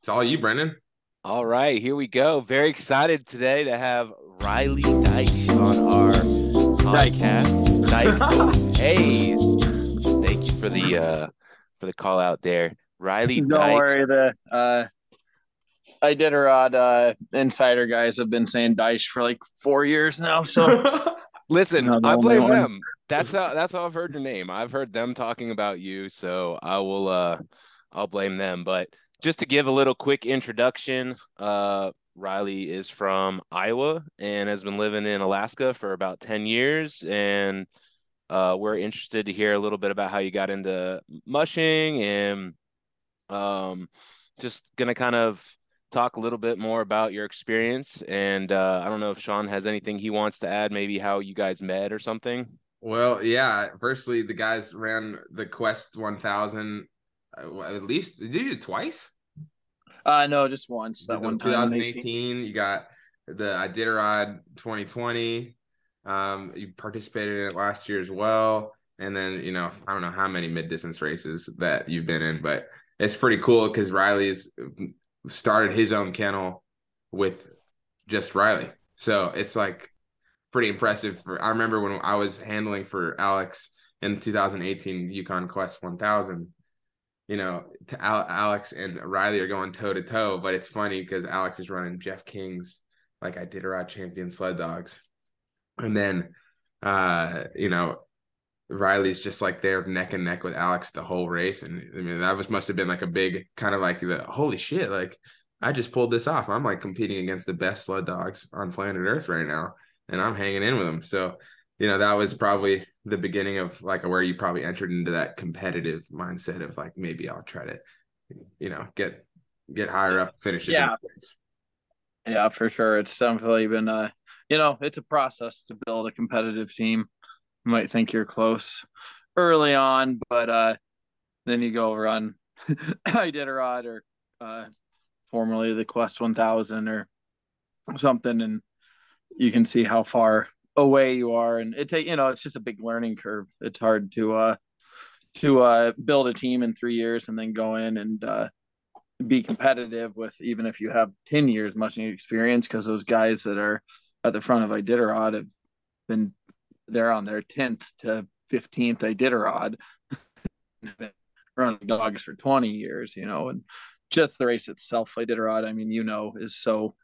It's all you, Brendan. All right, here we go. Very excited today to have Riley Deitch on our podcast. Deitch. hey, thank you for the uh for the call out there, Riley. Don't Deitch. worry, the uh, Iditarod uh, insider guys have been saying Dice for like four years now. So Listen, No, I blame one. them. That's how that's how I've heard your name. I've heard them talking about you, so I will uh I'll blame them. But just to give a little quick introduction, uh Riley is from Iowa and has been living in Alaska for about 10 years and uh we're interested to hear a little bit about how you got into mushing and um just gonna kind of talk a little bit more about your experience and uh, I don't know if Sean has anything he wants to add, maybe how you guys met or something. well, yeah. Firstly, the guys ran the Quest 1000 uh, at least. Did you do it twice? uh, no, just once that one time. in 18. 2018. You got the Iditarod 2020. Um, you participated in it last year as well. And then, you know, I don't know how many mid distance races that you've been in, but it's pretty cool because Riley's started his own kennel with just Riley. So it's like pretty impressive. For, I remember when I was handling for Alex in 2018 Yukon Quest 1000 you know, Alex and Riley are going toe to toe, but it's funny because Alex is running Jeff King's like Iditarod champion sled dogs. And then uh, you know, Riley's just like there neck and neck with Alex the whole race. And I mean that was must have been like a big kind of like the holy shit, like I just pulled this off. I'm like competing against the best sled dogs on planet Earth right now, and I'm hanging in with them. So, you know, that was probably the beginning of like where you probably entered into that competitive mindset of like maybe I'll try to, you know, get get higher up finishes. Yeah. Yeah, for sure. It's definitely been a you know, it's a process to build a competitive team. You might think you're close early on, but uh then you go run Iditarod or uh formerly the Quest 1000 or something and you can see how far away you are and it take you know it's just a big learning curve. It's hard to uh to uh build a team in three years and then go in and uh be competitive with even if you have 10 years mushing experience because those guys that are at the front of Iditarod have been they're on their 10th to 15th Iditarod. Running dogs for 20 years you know and just the race itself Iditarod I mean you know is so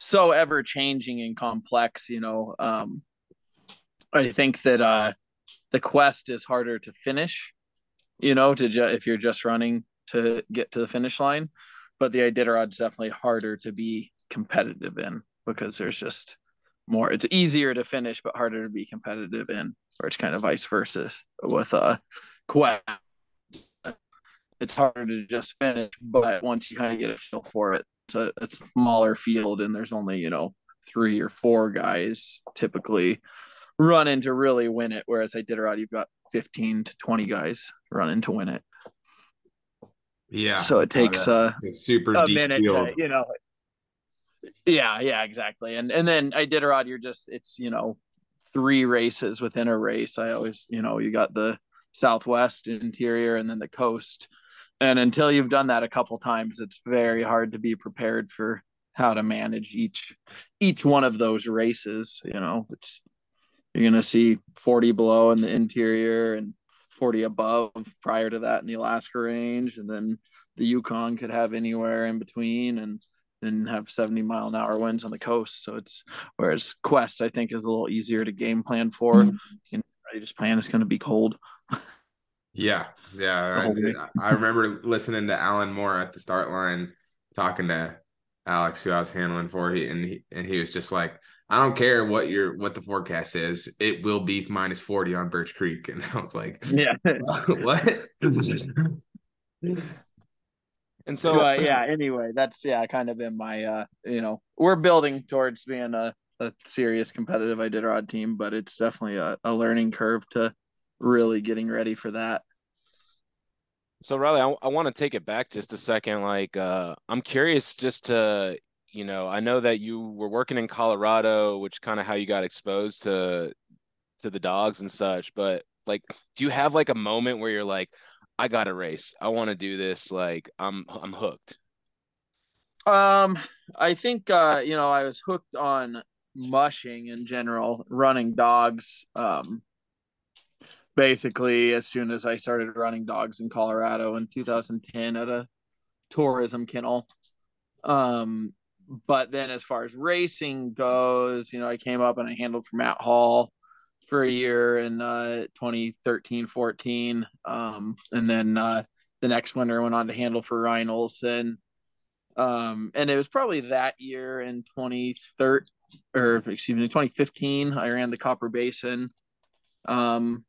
so ever changing and complex you know um I think that uh the quest is harder to finish you know to ju- if you're just running to get to the finish line. But the Iditarod is definitely harder to be competitive in because there's just more it's easier to finish but harder to be competitive in or it's kind of vice versa with uh quest it's harder to just finish but once you kind of get a feel for it it's a, it's a smaller field and there's only you know three or four guys typically running to really win it whereas Iditarod you've got 15 to 20 guys running to win it. Yeah. so it takes uh a super a deep minute field. to, you know yeah yeah exactly. And and then Iditarod you're just it's you know three races within a race. I always you know you got the southwest interior and then the coast. And until you've done that a couple times it's very hard to be prepared for how to manage each each one of those races you know. It's you're going to see 40 below in the interior and 40 above prior to that in the Alaska range and then the Yukon could have anywhere in between and then have 70 mile an hour winds on the coast. So it's whereas Quest, I think, is a little easier to game plan for. Hmm. You can you just plan it's going to be cold. Yeah, yeah. The whole week. I, I remember listening to Allen Moore at the start line talking to Alex, who I was handling for, he and he and he was just like, "I don't care what your what the forecast is, it will be minus forty on Birch Creek." And I was like, Yeah. "What?" And so So uh, yeah, anyway, that's yeah, kind of in my uh, you know, we're building towards being a, a serious competitive Iditarod team, but it's definitely a, a learning curve to really getting ready for that. So Riley, I, I want to take it back just a second. Like, uh, I'm curious just to, you know, I know that you were working in Colorado, which kind of how you got exposed to to the dogs and such. But like, do you have like a moment where you're like, I got a race. I want to do this. Like, I'm I'm hooked. Um, I think uh, you know, I was hooked on mushing in general, running dogs. Um, basically, as soon as I started running dogs in Colorado in 2010 at a tourism kennel. Um, but then as far as racing goes, you know, I came up and I handled for Matt Hall for a year in uh 2013 14 um and then uh the next winter I went on to handle for Ryan Olson um, and it was probably that year in 2013 or excuse me, 2015, I ran the Copper Basin. Um,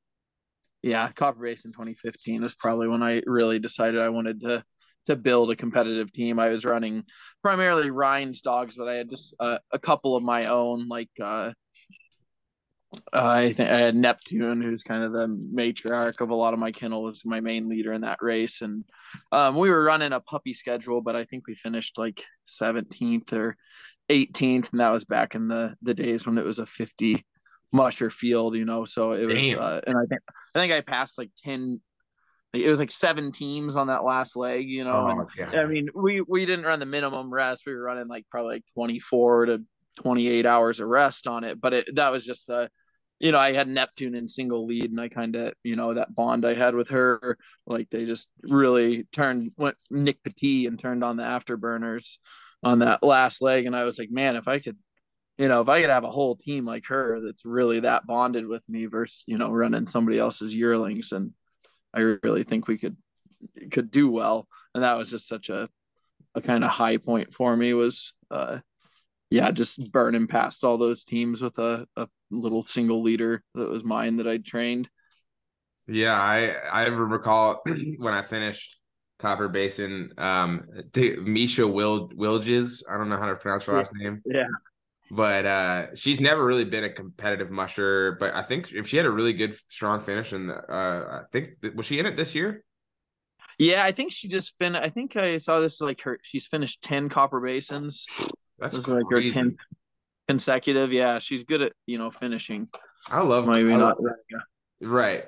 yeah, Copper Basin 2015 is probably when I really decided I wanted to to build a competitive team. I was running primarily Ryan's dogs, but I had just uh, a couple of my own, like uh, I think I had Neptune, who's kind of the matriarch of a lot of my kennel, was my main leader in that race, and um, we were running a puppy schedule, but I think we finished like 17th or 18th, and that was back in the the days when it was a 50 musher field, you know. So it was, uh, and I think I think I passed like 10. It was like seven teams on that last leg, you know. Oh, and, I mean, we we didn't run the minimum rest. We were running like probably like 24 to 28 hours of rest on it, but it that was just a you know, I had Neptune in single lead, and I kind of, you know, that bond I had with her, like they just really turned went Nick Petit and turned on the afterburners on that last leg, and I was like, man, if I could, you know, if I could have a whole team like her that's really that bonded with me versus, you know, running somebody else's yearlings, and I really think we could could do well, and that was just such a a kind of high point for me was uh yeah, just burning past all those teams with a, a little single leader that was mine that I trained. Yeah, I I recall when I finished Copper Basin, um, Misha Wil Wilges. I don't know how to pronounce her last name. Yeah, but uh, she's never really been a competitive musher. But I think if she had a really good, strong finish, and uh, I think was she in it this year? Yeah, I think she just finished. I think I saw this like her. She's finished ten Copper Basins. That's this like her tenth consecutive. Yeah, she's good at you know finishing. I love maybe I not right.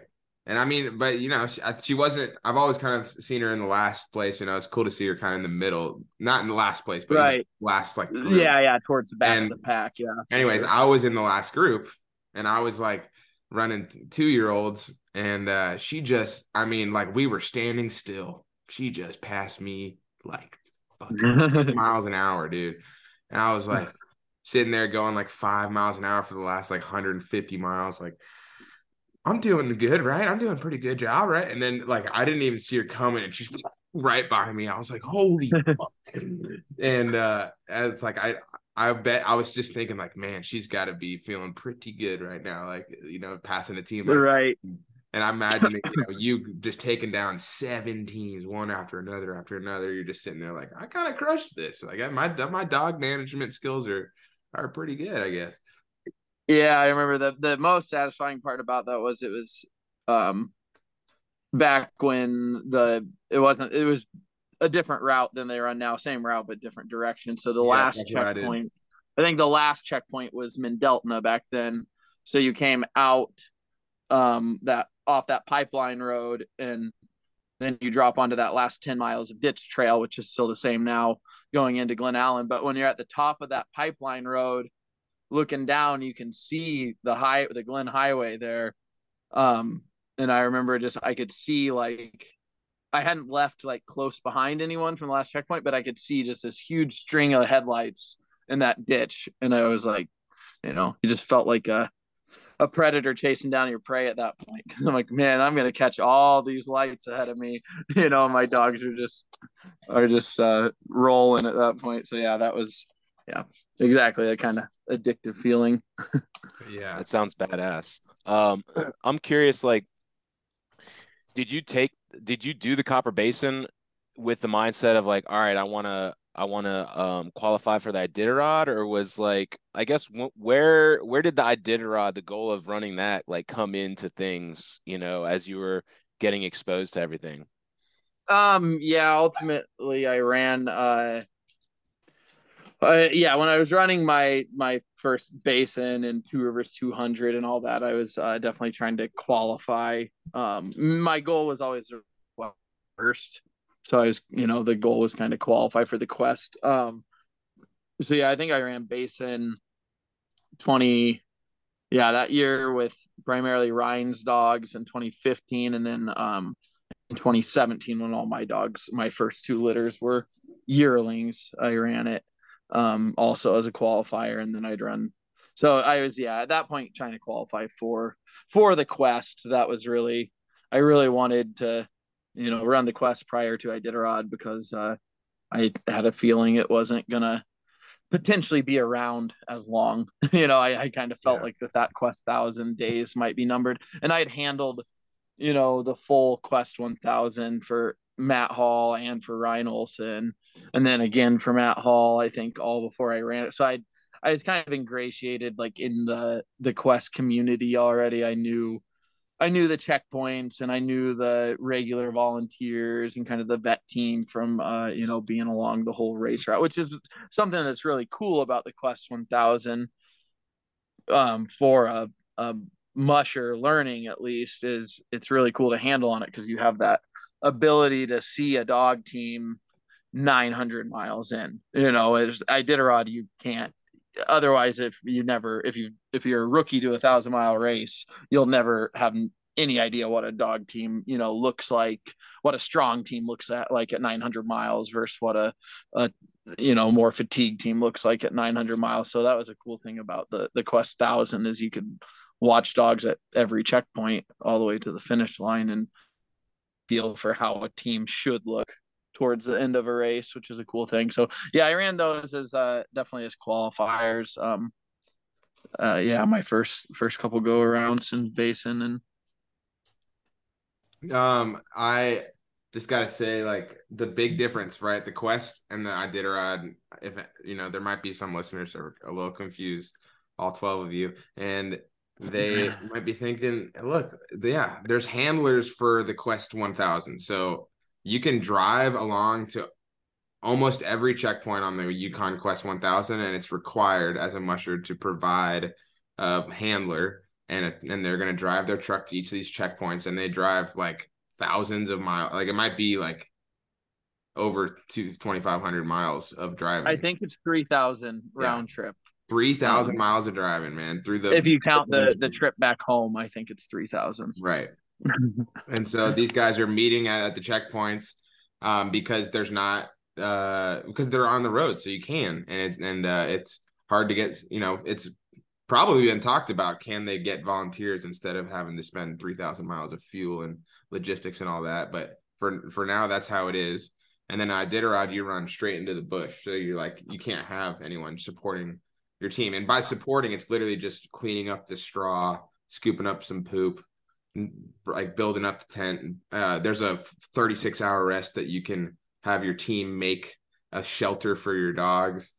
And I mean, but you know, she, she, wasn't. I've always kind of seen her in the last place. You know, it's cool to see her kind of in the middle, not in the last place, but right last like group. yeah, yeah, towards the back and, of the pack. Yeah. Anyways, sure. I was in the last group, and I was like running two year olds, and uh she just, I mean, like we were standing still. She just passed me like miles an hour, dude. And I was like sitting there going like five miles an hour for the last like 150 miles. Like, I'm doing good, right? I'm doing pretty good job, right? And then like I didn't even see her coming and she's right by me. I was like, holy fuck. And uh it's like I I bet I was just thinking like, man, she's gotta be feeling pretty good right now. Like, you know, passing the team. Like, right. And I imagine you know you just taking down seven teams one after another after another. You're just sitting there like I kind of crushed this. Like my my dog management skills are are pretty good, I guess. Yeah, I remember the the most satisfying part about that was it was um back when the it wasn't it was a different route than they run now, same route but different direction. So the yeah, last checkpoint, I, I, think the last checkpoint was Mendeltna back then. So you came out um that off that pipeline road and then you drop onto that last 10 miles of ditch trail which is still the same now going into Glennallen but when you're at the top of that pipeline road looking down you can see the high the Glenn Highway there um and i remember just i could see like i hadn't left like close behind anyone from the last checkpoint but i could see just this huge string of headlights in that ditch and i was like you know it just felt like a a predator chasing down your prey at that point. Because I'm like, man, I'm gonna catch all these lights ahead of me. You know, my dogs are just are just uh, rolling at that point. So yeah, that was yeah, exactly That kind of addictive feeling. yeah, that sounds badass. Um, I'm curious, like, did you take did you do the Copper Basin with the mindset of like, all right, I want to I want to um, qualify for the Iditarod, or was like, I guess where where did the Iditarod, the goal of running that, like come into things, you know, as you were getting exposed to everything? Um, yeah, ultimately I ran. Uh, uh, yeah, when I was running my my first basin and Two Rivers 200 and all that, I was uh, definitely trying to qualify. Um, my goal was always first so I was, you know, the goal was kind of qualify for the quest. Um, so yeah, I think I ran Basin 20, yeah, that year with primarily Ryan's dogs in 2015, and then um, in 2017 when all my dogs, my first two litters were yearlings, I ran it um, also as a qualifier, and then I'd run. So I was yeah at that point trying to qualify for for the quest. That was really I really wanted to you know run the quest prior to Iditarod because uh, I had a feeling it wasn't gonna potentially be around as long. you know, I, I kind of felt yeah. like that that Quest thousand days might be numbered, and I had handled, you know, the full Quest one thousand for Matt Hall and for Ryan Olson, and then again for Matt Hall. I think all before I ran it, so I I was kind of ingratiated like in the the Quest community already. I knew I knew the checkpoints and I knew the regular volunteers and kind of the vet team from uh, you know being along the whole race route, which is something that's really cool about the Quest 1000 um, for a, a musher learning at least is it's really cool to handle on it because you have that ability to see a dog team 900 miles in. You know, as Iditarod, you can't otherwise if you never if you if you're a rookie to a thousand mile race you'll never have any idea what a dog team you know looks like what a strong team looks at like at 900 miles versus what a, a you know more fatigued team looks like at 900 miles so that was a cool thing about the the quest thousand is you could watch dogs at every checkpoint all the way to the finish line and feel for how a team should look towards the end of a race, which is a cool thing. So yeah, I ran those as uh, definitely as qualifiers. Um, uh, yeah, my first first couple go arounds in Basin and um, I just gotta say like the big difference, right? The Quest and the Iditarod. If you know, there might be some listeners are a little confused. All twelve of you, and they might be thinking, look, yeah, there's handlers for the Quest 1000. So you can drive along to almost every checkpoint on the Yukon Quest 1000, and it's required as a musher to provide a handler, and and they're gonna drive their truck to each of these checkpoints, and they drive like thousands of miles. Like it might be like over to 2,500 miles of driving. I think it's 3,000 round yeah. trip. 3,000 um, miles of driving, man. Through the if you count the the trip back home, I think it's 3,000. Right and so these guys are meeting at, at the checkpoints um, because there's not uh, because they're on the road, so you can, and it's and uh, it's hard to get. You know, it's probably been talked about. Can they get volunteers instead of having to spend three thousand miles of fuel and logistics and all that? But for for now, that's how it is. And then i did Iditarod, you run straight into the bush, so you're like you can't have anyone supporting your team. And by supporting, it's literally just cleaning up the straw, scooping up some poop, like building up the tent. Uh, there's a 36 hour rest that you can have your team make a shelter for your dogs.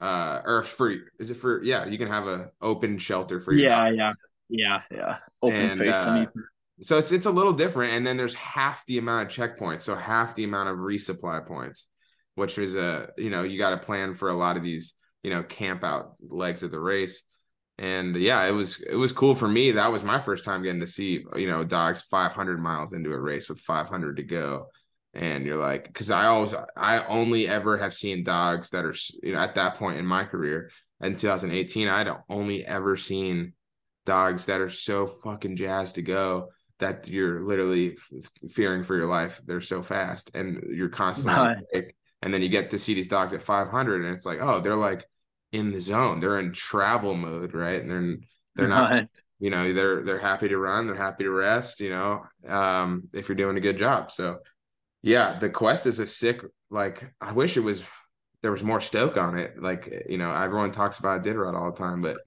Uh, or for is it for yeah you can have a open shelter for your yeah dog. yeah yeah yeah open and, face uh, so it's it's a little different and then there's half the amount of checkpoints so half the amount of resupply points which is a you know you got to plan for a lot of these you know camp out legs of the race and yeah, it was it was cool for me. That was my first time getting to see you know dogs 500 miles into a race with 500 to go, and you're like, because I always I only ever have seen dogs that are you know at that point in my career in 2018 I'd only ever seen dogs that are so fucking jazzed to go that you're literally fearing for your life. They're so fast and you're constantly and then you get to see these dogs at 500 and it's like, oh, they're like in the zone. They're in travel mode, right? And they're they're not, you know, they're they're happy to run, they're happy to rest, you know, um, if you're doing a good job. So yeah, the quest is a sick, like I wish it was there was more stoke on it. Like, you know, everyone talks about Iditarod all the time, but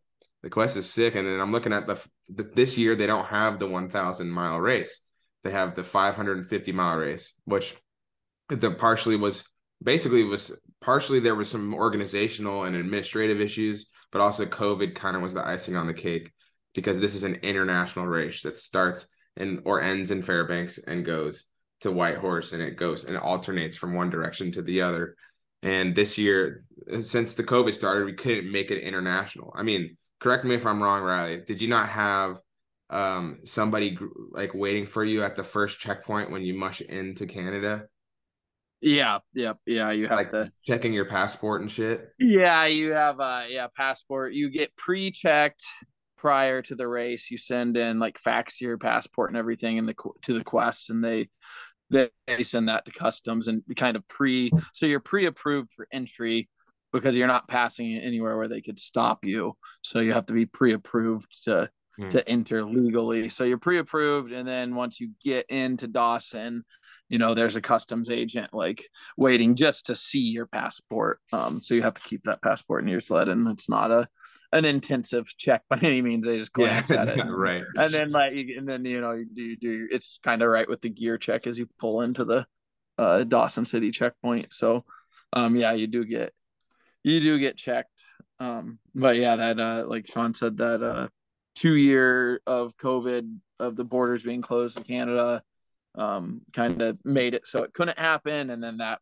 the quest is sick. And then I'm looking at the, the this year they don't have the 1,000 mile race. They have the 550 mile race, which the partially was basically was partially there was some organizational and administrative issues, but also COVID kind of was the icing on the cake because this is an international race that starts and or ends in Fairbanks and goes to Whitehorse and it goes and alternates from one direction to the other. And this year, since the COVID started, we couldn't make it international. I mean, correct me if I'm wrong, Riley. Did you not have um somebody like waiting for you at the first checkpoint when you mush into Canada? Yeah, yeah, yeah. You have like to checking your passport and shit. Yeah, you have a yeah passport. You get pre-checked prior to the race. You send in like fax your passport and everything in the to the quest, and they they send that to customs and kind of pre. So you're pre-approved for entry because you're not passing it anywhere where they could stop you. So you have to be pre-approved to hmm. to enter legally. So you're pre-approved, and then once you get into Dawson, you know there's a customs agent like waiting just to see your passport. Um, so you have to keep that passport in your sled, and it's not a an intensive check by any means. They just glance yeah, at it, right? And then like, and then you know, you do you do it's kind of right with the gear check as you pull into the uh, Dawson City checkpoint. So, um, yeah, you do get you do get checked. Um, but yeah, that uh, like Sean said, that uh, two year of COVID of the borders being closed in Canada, um, kind of made it so it couldn't happen, and then that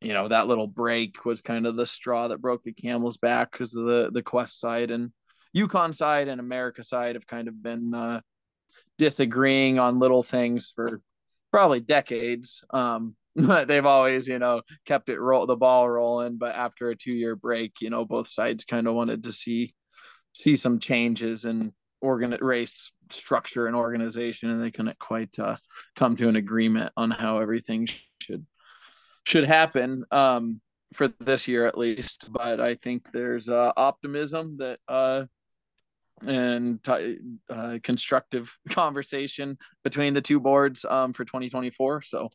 you know that little break was kind of the straw that broke the camel's back because the the quest side and yukon side and america side have kind of been uh disagreeing on little things for probably decades um but they've always, you know, kept it roll the ball rolling. But after a two year break, you know, both sides kind of wanted to see see some changes in organ race structure and organization, and they couldn't quite uh, come to an agreement on how everything should should happen um, for this year at least. But I think there's uh, optimism that uh, and uh, constructive conversation between the two boards um, for 2024. So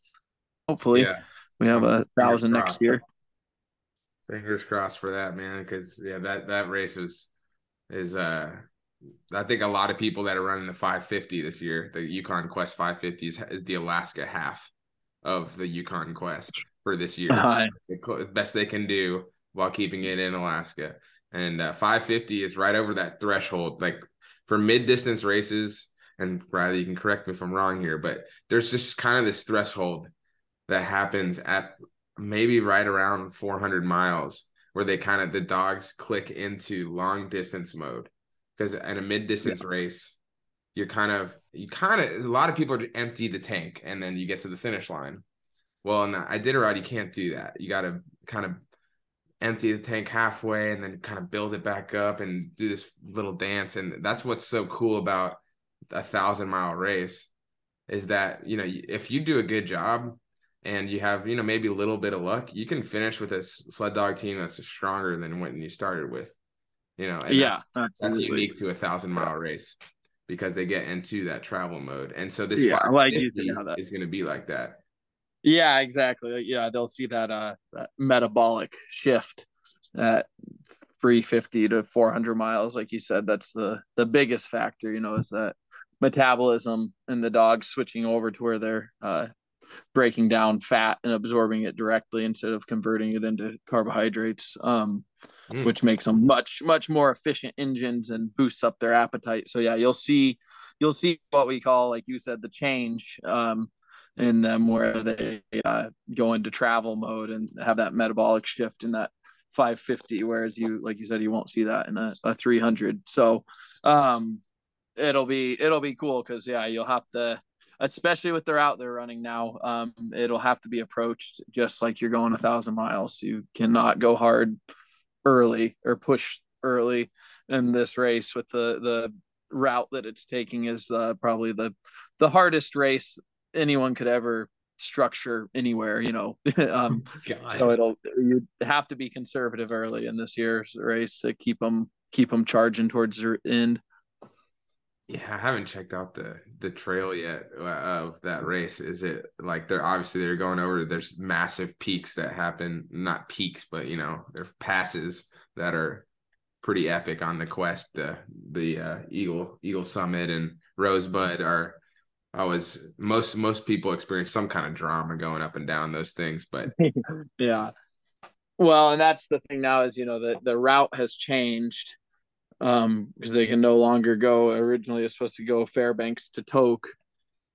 Hopefully, yeah. we have a thousand next year. Fingers crossed for that, man. Because yeah, that that race was is uh I think a lot of people that are running the 550 this year, the Yukon Quest 550 is, is the Alaska half of the Yukon Quest for this year. Uh, the best they can do while keeping it in Alaska. And uh, 550 is right over that threshold. Like for mid distance races, and Riley, you can correct me if I'm wrong here, but there's just kind of this threshold that happens at maybe right around 400 miles where they kind of the dogs click into long distance mode because in a mid distance yeah. race you're kind of you kind of a lot of people empty the tank and then you get to the finish line well in the iditarod you can't do that you got to kind of empty the tank halfway and then kind of build it back up and do this little dance and that's what's so cool about a thousand mile race is that you know if you do a good job and you have you know maybe a little bit of luck, you can finish with a sled dog team that's stronger than when you started with. You know, yeah, that's, that's, unique to a thousand mile race because they get into that travel mode, and so this yeah, like is going to be like that. Yeah, exactly. Yeah, they'll see that uh that metabolic shift at 350 to 400 miles, like you said. That's the the biggest factor. You know, is that metabolism and the dogs switching over to where they're uh, breaking down fat and absorbing it directly instead of converting it into carbohydrates um, mm. which makes them much much more efficient engines and boosts up their appetite so yeah you'll see you'll see what we call like you said the change um, in them where they uh, go into travel mode and have that metabolic shift in that 550 whereas you like you said you won't see that in a, a 300 so um it'll be it'll be cool because yeah you'll have to especially with the route they're running now. Um, it'll have to be approached just like you're going a thousand miles. You cannot go hard early or push early in this race with the the route that it's taking is uh, probably the the hardest race anyone could ever structure anywhere you know. Um so it'll you have to be conservative early in this year's race to keep them keep them charging towards the end yeah, I haven't checked out the the trail yet uh, of that race. Is it like they're obviously they're going over? There's massive peaks that happen, not peaks, but you know, there's passes that are pretty epic on the quest. The the uh, Eagle Eagle Summit and Rosebud are always most most people experience some kind of drama going up and down those things. But yeah, well, and that's the thing now is you know the the route has changed um because they can no longer go originally it's supposed to go fairbanks to Tok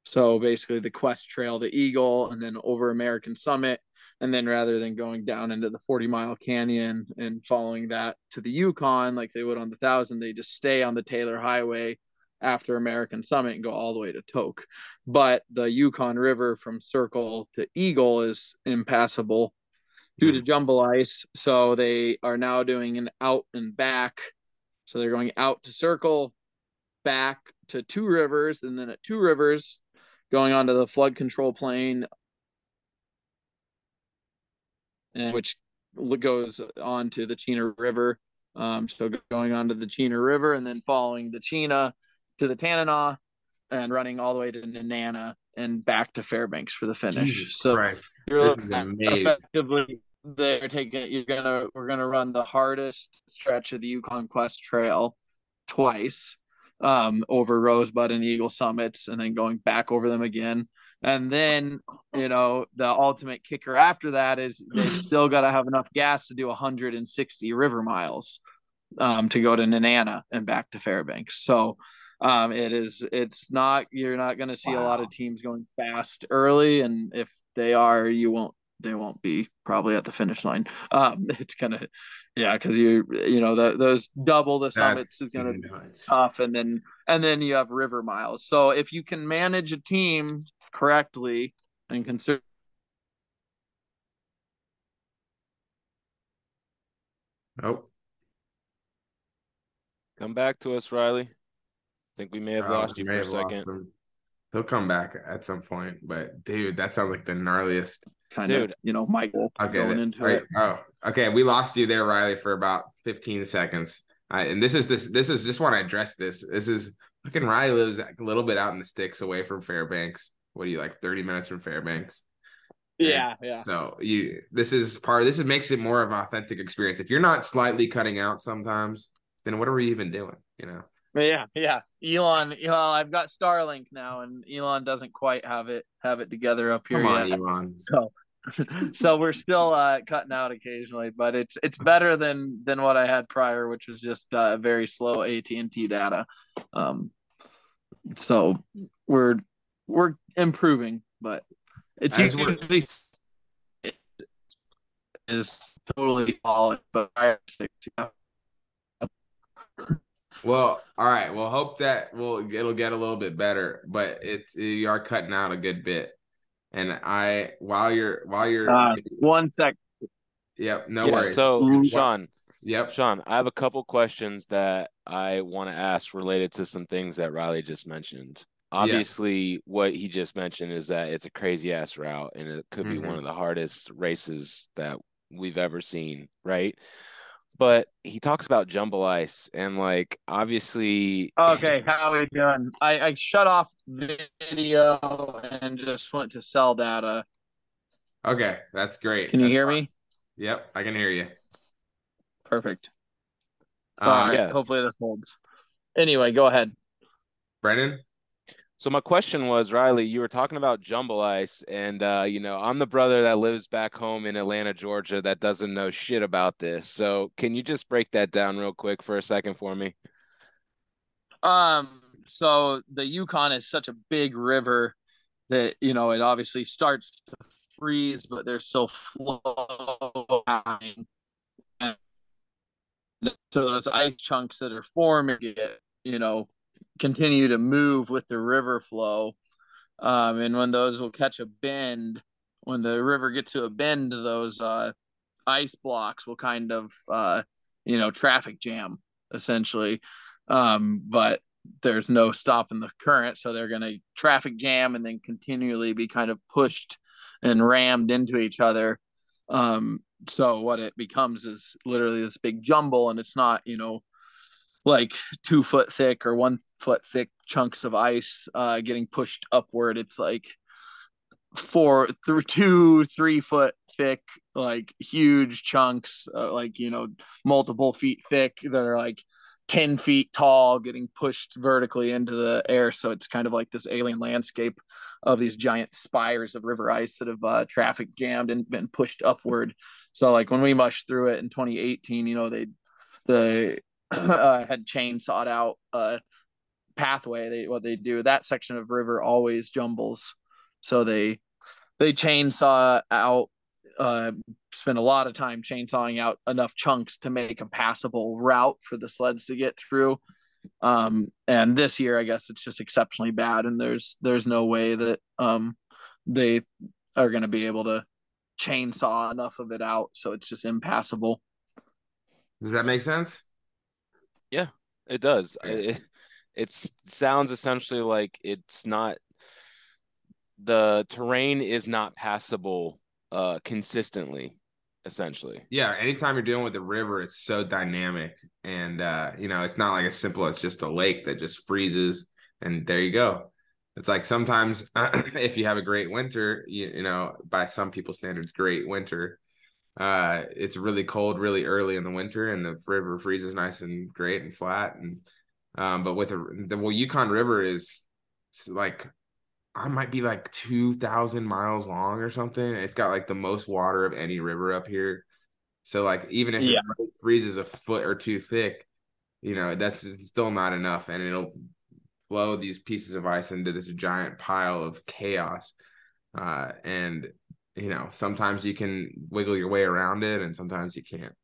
so basically the quest trail to eagle and then over american summit and then rather than going down into the 40 mile canyon and following that to the yukon like they would on the thousand they just stay on the taylor highway after American Summit and go all the way to Tok. But the Yukon River from Circle to Eagle is impassable due to jumble ice. So they are now doing an out and back. So they're going out to Circle, back to Two Rivers, and then at Two Rivers, going onto the flood control plane, and which goes on to the Chena River. Um, so going onto the Chena River and then following the Chena to the Tanana and running all the way to Nenana and back to Fairbanks for the finish. Jesus so Christ. you're This is amazing. effectively they're taking you're gonna we're gonna run the hardest stretch of the Yukon Quest Trail twice um over Rosebud and Eagle summits and then going back over them again. And then, you know, the ultimate kicker after that is they still got to have enough gas to do 160 river miles um, to go to Nenana and back to Fairbanks. So um, it is, it's not, you're not going to see a lot of teams going fast early. And if they are, you won't, they won't be probably at the finish line. Um, it's gonna, yeah, because you, you know, the, those double the summits That's is gonna nuts. tough and then and then you have river miles so if you can manage a team correctly and consider Nope. Come back to us, Riley. I think we may have Oh, lost you for a have lost second. Him. He'll come back at some point, but dude, that sounds like the gnarliest. kind Dude. of you know michael Okay, going into right. it Oh, okay. We lost you there, Riley, for about 15 seconds. Uh, and this is this. This is just want to address this. This is fucking Riley lives a little bit out in the sticks, away from Fairbanks. What are you like? 30 minutes from Fairbanks. yeah yeah So you, this is part. This is makes it more of an authentic experience. If you're not slightly cutting out sometimes, then what are we even doing? You know. Yeah yeah elon well i've got starlink now and elon doesn't quite have it have it together up here Come on, yet Elon. so so we're still uh cutting out occasionally but it's it's better than than what i had prior which was just uh very slow at&t data um so we're we're improving but it's As usually it is totally solid but I- yeah. Well, all right. Well, hope that will it'll get a little bit better, but it's you are cutting out a good bit. And I while you're while you're uh one sec yep, no yeah, worries. so Mm. Sean, yep. Sean, I have a couple questions that I want to ask related to some things that Riley just mentioned. Obviously, what he just mentioned is that it's a crazy ass route and it could be Mhm. one of the hardest races that we've ever seen, right? But he talks about jumble ice and like obviously okay how are we doing i i shut off video and just went to cell data Okay, that's great. can you That's hear fine. me Yep, I can hear you. perfect Um, all right yeah. hopefully this holds anyway go ahead Brennan? So my question was, Riley, you were talking about jumble ice, and uh, you know, I'm the brother that lives back home in Atlanta, Georgia, that doesn't know shit about this. So can you just break that down real quick for a second for me? Um, so the Yukon is such a big river that you know it obviously starts to freeze, but there's still flow happening. And so those ice chunks that are forming it, you know, continue to move with the river flow. Um, and when those will catch a bend, when the river gets to a bend, those uh, ice blocks will kind of uh, you know, traffic jam essentially. Um, but there's no stopping the current, so they're going to traffic jam and then continually be kind of pushed and rammed into each other. Um, so what it becomes is literally this big jumble, and it's not, you know, like two foot thick or one foot thick chunks of ice uh, getting pushed upward. It's like four through two, three foot thick, like huge chunks, uh, like you know, multiple feet thick that are like 10 feet tall getting pushed vertically into the air so it's kind of like this alien landscape of these giant spires of river ice that have uh, traffic jammed and been pushed upward so like when we mushed through it in 2018 you know they the uh, had chainsawed out a pathway they what they do that section of river always jumbles so they they chainsaw out uh, spend a lot of time chainsawing out enough chunks to make a passable route for the sleds to get through. Um, and this year, I guess it's just exceptionally bad, and there's there's no way that um, they are going to be able to chainsaw enough of it out, so it's just impassable. Does that make sense? Yeah, it does. It, it sounds essentially like it's not the terrain is not passable uh consistently essentially. Yeah anytime you're dealing with the river it's so dynamic and uh you know it's not like as simple as just a lake that just freezes and there you go. It's like sometimes if you have a great winter you, you know by some people's standards great winter uh it's really cold really early in the winter and the river freezes nice and great and flat and um but with a, the well yukon river is like I might be like 2,000 miles long or something. It's got like the most water of any river up here. So, like, even if yeah. it freezes a foot or two thick, you know, that's still not enough. And it'll flow these pieces of ice into this giant pile of chaos. Uh, and, you know, sometimes you can wiggle your way around it and sometimes you can't.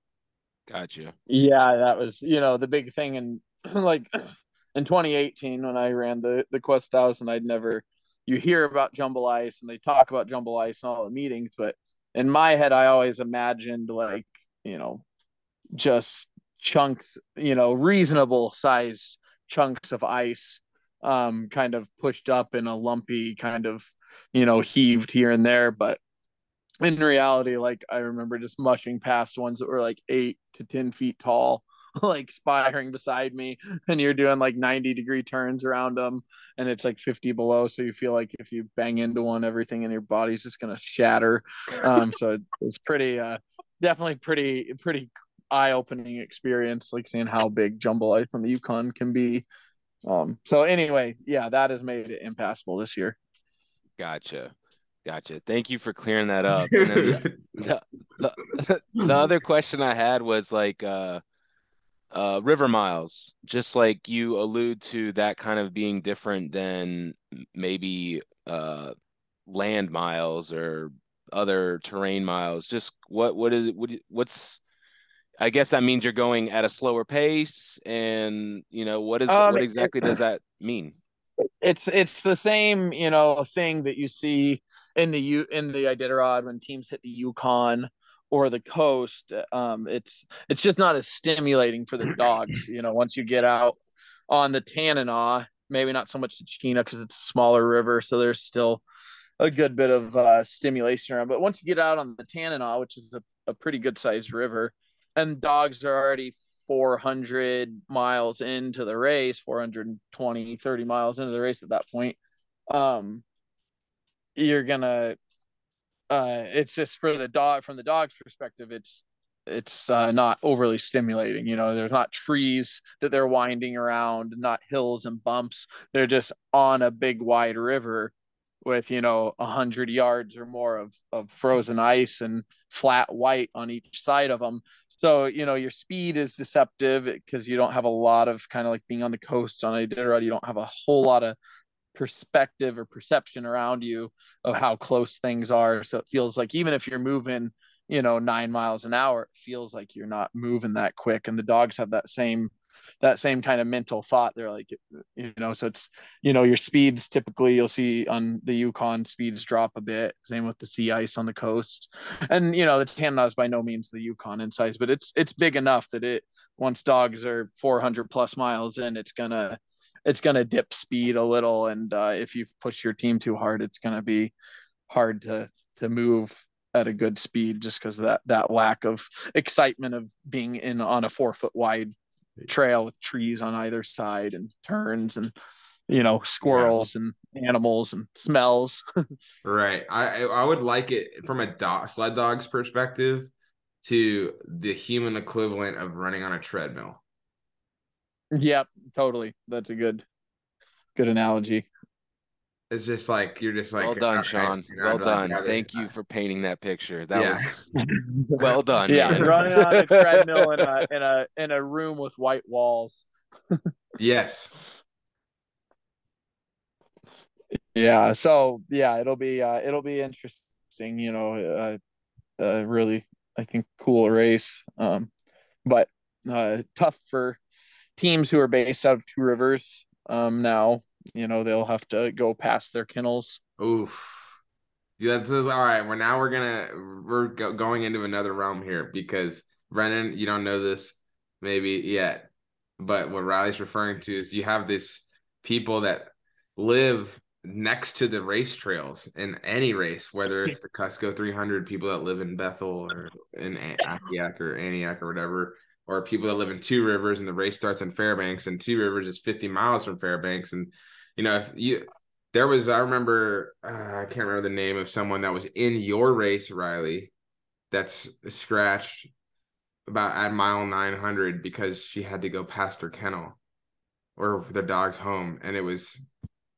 Gotcha. Yeah, that was, you know, the big thing. And like in 2018, when I ran the, the Quest 1000, I'd never you hear about jumble ice and they talk about jumble ice in all the meetings, but in my head, I always imagined like, you know, just chunks, you know, reasonable size chunks of ice um, kind of pushed up in a lumpy kind of, you know, heaved here and there. But in reality, like I remember just mushing past ones that were like eight to 10 feet tall like spiring beside me and you're doing like 90 degree turns around them and it's like 50 below so you feel like if you bang into one everything in your body's just going to shatter. Um so it's pretty uh definitely pretty pretty eye-opening experience like seeing how big jumble ice on the yukon can be. Um so anyway yeah that has made it impassable this year. Gotcha Gotcha. Thank you for clearing that up. The, the, the, the, other question I had was like, uh, uh, river miles, just like you allude to that kind of being different than maybe uh, land miles or other terrain miles. Just what what is what what's I guess that means you're going at a slower pace, and you know what is um, what exactly does that mean? It's it's the same you know thing that you see in the U in the Iditarod when teams hit the Yukon or the coast, um, it's it's just not as stimulating for the dogs. You know, once you get out on the Tanana, maybe not so much the Chena because it's a smaller river, so there's still a good bit of uh, stimulation around. But once you get out on the Tanana, which is a, a pretty good sized river, and dogs are already 400 miles into the race, 420, 30 miles into the race at that point, um, you're gonna uh, it's just for the dog from the dog's perspective it's it's uh, not overly stimulating you know there's not trees that they're winding around not hills and bumps. They're just on a big wide river with you know a hundred yards or more of of frozen ice and flat white on each side of them so you know your speed is deceptive because you don't have a lot of kind of like being on the coast on Iditarod you don't have a whole lot of perspective or perception around you of how close things are. So it feels like even if you're moving, you know, nine miles an hour, it feels like you're not moving that quick. And the dogs have that same that same kind of mental thought. They're like, you know, so it's you know, your speeds typically you'll see on the Yukon speeds drop a bit. Same with the sea ice on the coast. And you know, the Tanana is by no means the Yukon in size, but it's it's big enough that it once dogs are 400 plus miles in, it's gonna it's going to dip speed a little, and uh, if you push your team too hard, it's going to be hard to to move at a good speed just because that that lack of excitement of being in on a four foot wide trail with trees on either side and turns and you know squirrels yeah. and animals and smells. Right. I i would like it from a dog sled dog's perspective to the human equivalent of running on a treadmill Yep, totally. That's a good good analogy. It's just like you're just like well done, Sean. well done. Thank you for painting that picture. That yeah. was well done. Yeah, man. running on a treadmill in a in a in a room with white walls. yes. Yeah. So yeah, it'll be uh, it'll be interesting. You know, uh, uh, really, I think cool race. Um, but uh, tough for teams who are based out of Two Rivers um, now, you know, they'll have to go past their kennels. Oof. Yeah, this is all right. We're now we're gonna we're go, going into another realm here because Brennan, you don't know this maybe yet, but what Riley's referring to is you have this people that live next to the race trails in any race, whether it's the Kusko 300, people that live in Bethel or in Akiak or Aniak or whatever, or people that live in Two Rivers and the race starts in Fairbanks and Two Rivers is 50 miles from Fairbanks. And, you know, if you, there was, I remember, uh, I can't remember the name of someone that was in your race, Riley, that's scratched about at mile 900 because she had to go past her kennel or their dog's home. And it was,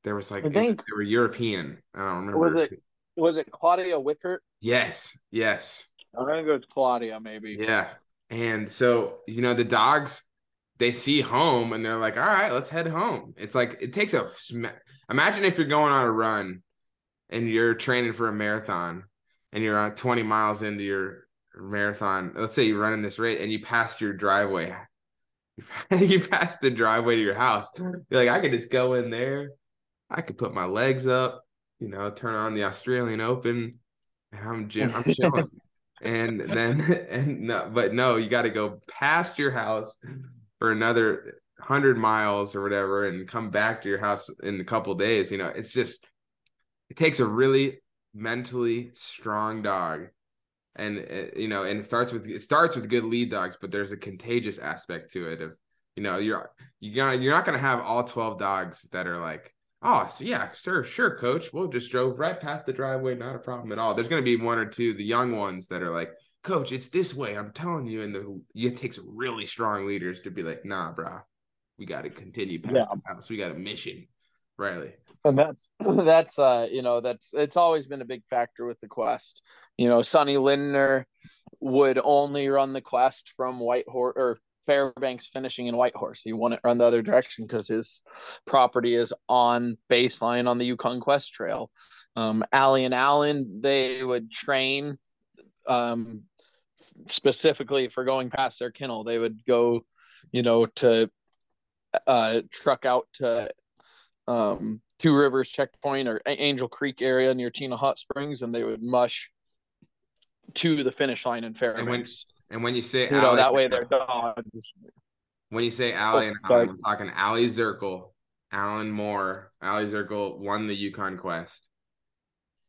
there was like, I think- they were European. I don't remember. Was it was it Claudia Wickert? Yes. Yes. I think it was Claudia, maybe. Yeah. And so, you know, the dogs, they see home and they're like, all right, let's head home. It's like, it takes a, sm- imagine if you're going on a run and you're training for a marathon and you're on 20 miles into your marathon. Let's say you're running this rate and you passed your driveway. you passed the driveway to your house. You're like, I could just go in there. I could put my legs up, you know, turn on the Australian Open and I'm, I'm chilling and then and no but no you got to go past your house for another 100 miles or whatever and come back to your house in a couple days you know it's just it takes a really mentally strong dog. And uh, you know and it starts with it starts with good lead dogs but there's a contagious aspect to it of you know you're you gonna you're not gonna have all 12 dogs that are like Oh, so yeah, sir, sure, coach. We'll just drove right past the driveway, not a problem at all. There's going to be one or two, the young ones that are like, coach, it's this way. I'm telling you. And the, it takes really strong leaders to be like, nah, brah, we got to continue past Yeah. the house. We got a mission, Riley. and that's that's uh you know that's it's always been a big factor with the quest you know sonny lindner would only run the quest from whitehorse or fairbanks finishing in whitehorse. He wouldn't run the other direction because his property is on baseline on the yukon quest trail. Um allie and allen they would train um specifically for going past their kennel. They would go you know to uh truck out to um, Two Rivers checkpoint or Angel Creek area near Chena Hot Springs, and they would mush to the finish line in Fairbanks. And when you say you know Allie- that way their dogs. when you say oh, Allie Oh, and sorry. Allen, I'm talking Aliy Zirkle, Allen Moore. Aliy Zirkle won the Yukon Quest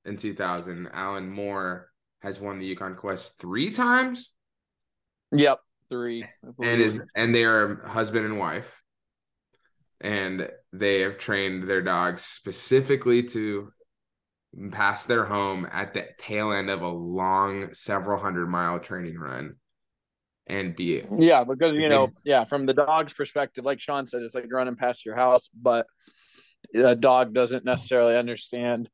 in 2000. Allen Moore has won the Yukon Quest three times. Yep, three. And is and they are husband and wife and they have trained their dogs specifically to pass their home at the tail end of a long several hundred mile training run and be yeah, because you know, yeah, from the dog's perspective, like Sean said, it's like running past your house, but a dog doesn't necessarily understand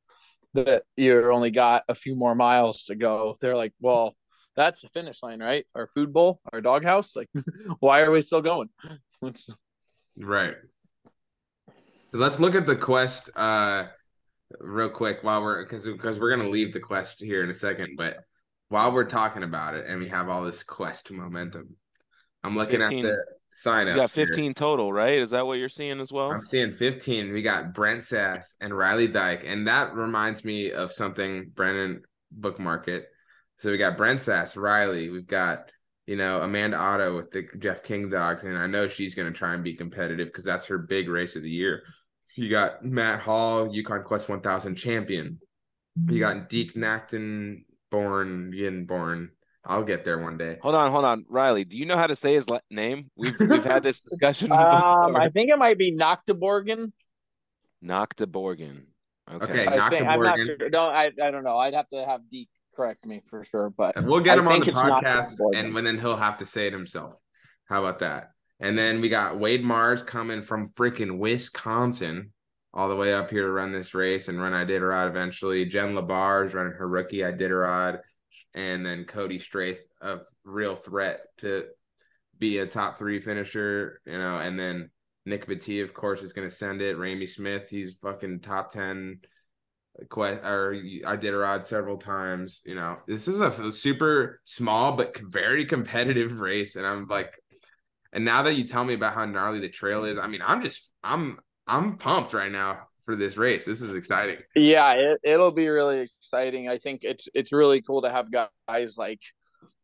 that you're only got a few more miles to go. They're like, well, that's the finish line, right? Our food bowl, our doghouse. Like, why are we still going? Right let's look at the quest uh real quick while we're because because we're gonna leave the quest here in a second but while we're talking about it and we have all this quest momentum i'm looking 15. at the sign You up got 15 total, right? Is that what you're seeing as well? I'm seeing 15. We got Brent Sass and Riley Dyche. And that reminds me of something Brendan bookmark it. So we got Brent Sass, Riley. We've got, you know, Amanda Otto with the Jeff King dogs. And I know she's going to try and be competitive because that's her big race of the year. You got Matt Hall, Yukon Quest 1000 champion. You got Deke Nacton born, Yin born. I'll get there one day. Hold on, hold on, Riley. Do you know how to say his la- name? We've we've had this discussion. um. I think it might be Noctiborgan. Noctiborgan. Okay. Okay. I think I'm not sure. No, I I don't know. I'd have to have Deke correct me for sure, but And we'll get I him on the podcast, Gordon. and then he'll have to say it himself. How about that? And then we got Wade Marrs coming from freaking Wisconsin all the way up here to run this race and run Iditarod eventually. Jen Labarge running her rookie Iditarod, and then Cody Strathe, a real threat to be a top three finisher, you know, and then Nick Petit, of course, is going to send it. Ramey Smith, he's fucking top 10 quest or Iditarod several times. You know, this is a super small but very competitive race, and I'm like, And now that you tell me about how gnarly the trail is, I mean, I'm just I'm I'm pumped right now for this race. This is exciting. Yeah, it, it'll be really exciting. I think it's it's really cool to have guys like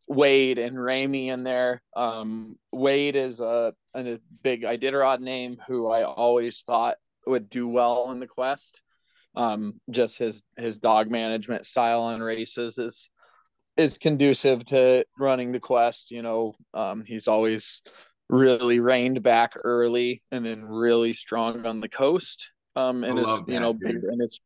Wade and Ramey in there. Um, Wade is a, a big Iditarod name who I always thought would do well in the quest. Um, just his his dog management style on races is is conducive to running the quest. You know, um, he's always really reined back early and then really strong on the coast. Um, and his you know big and it's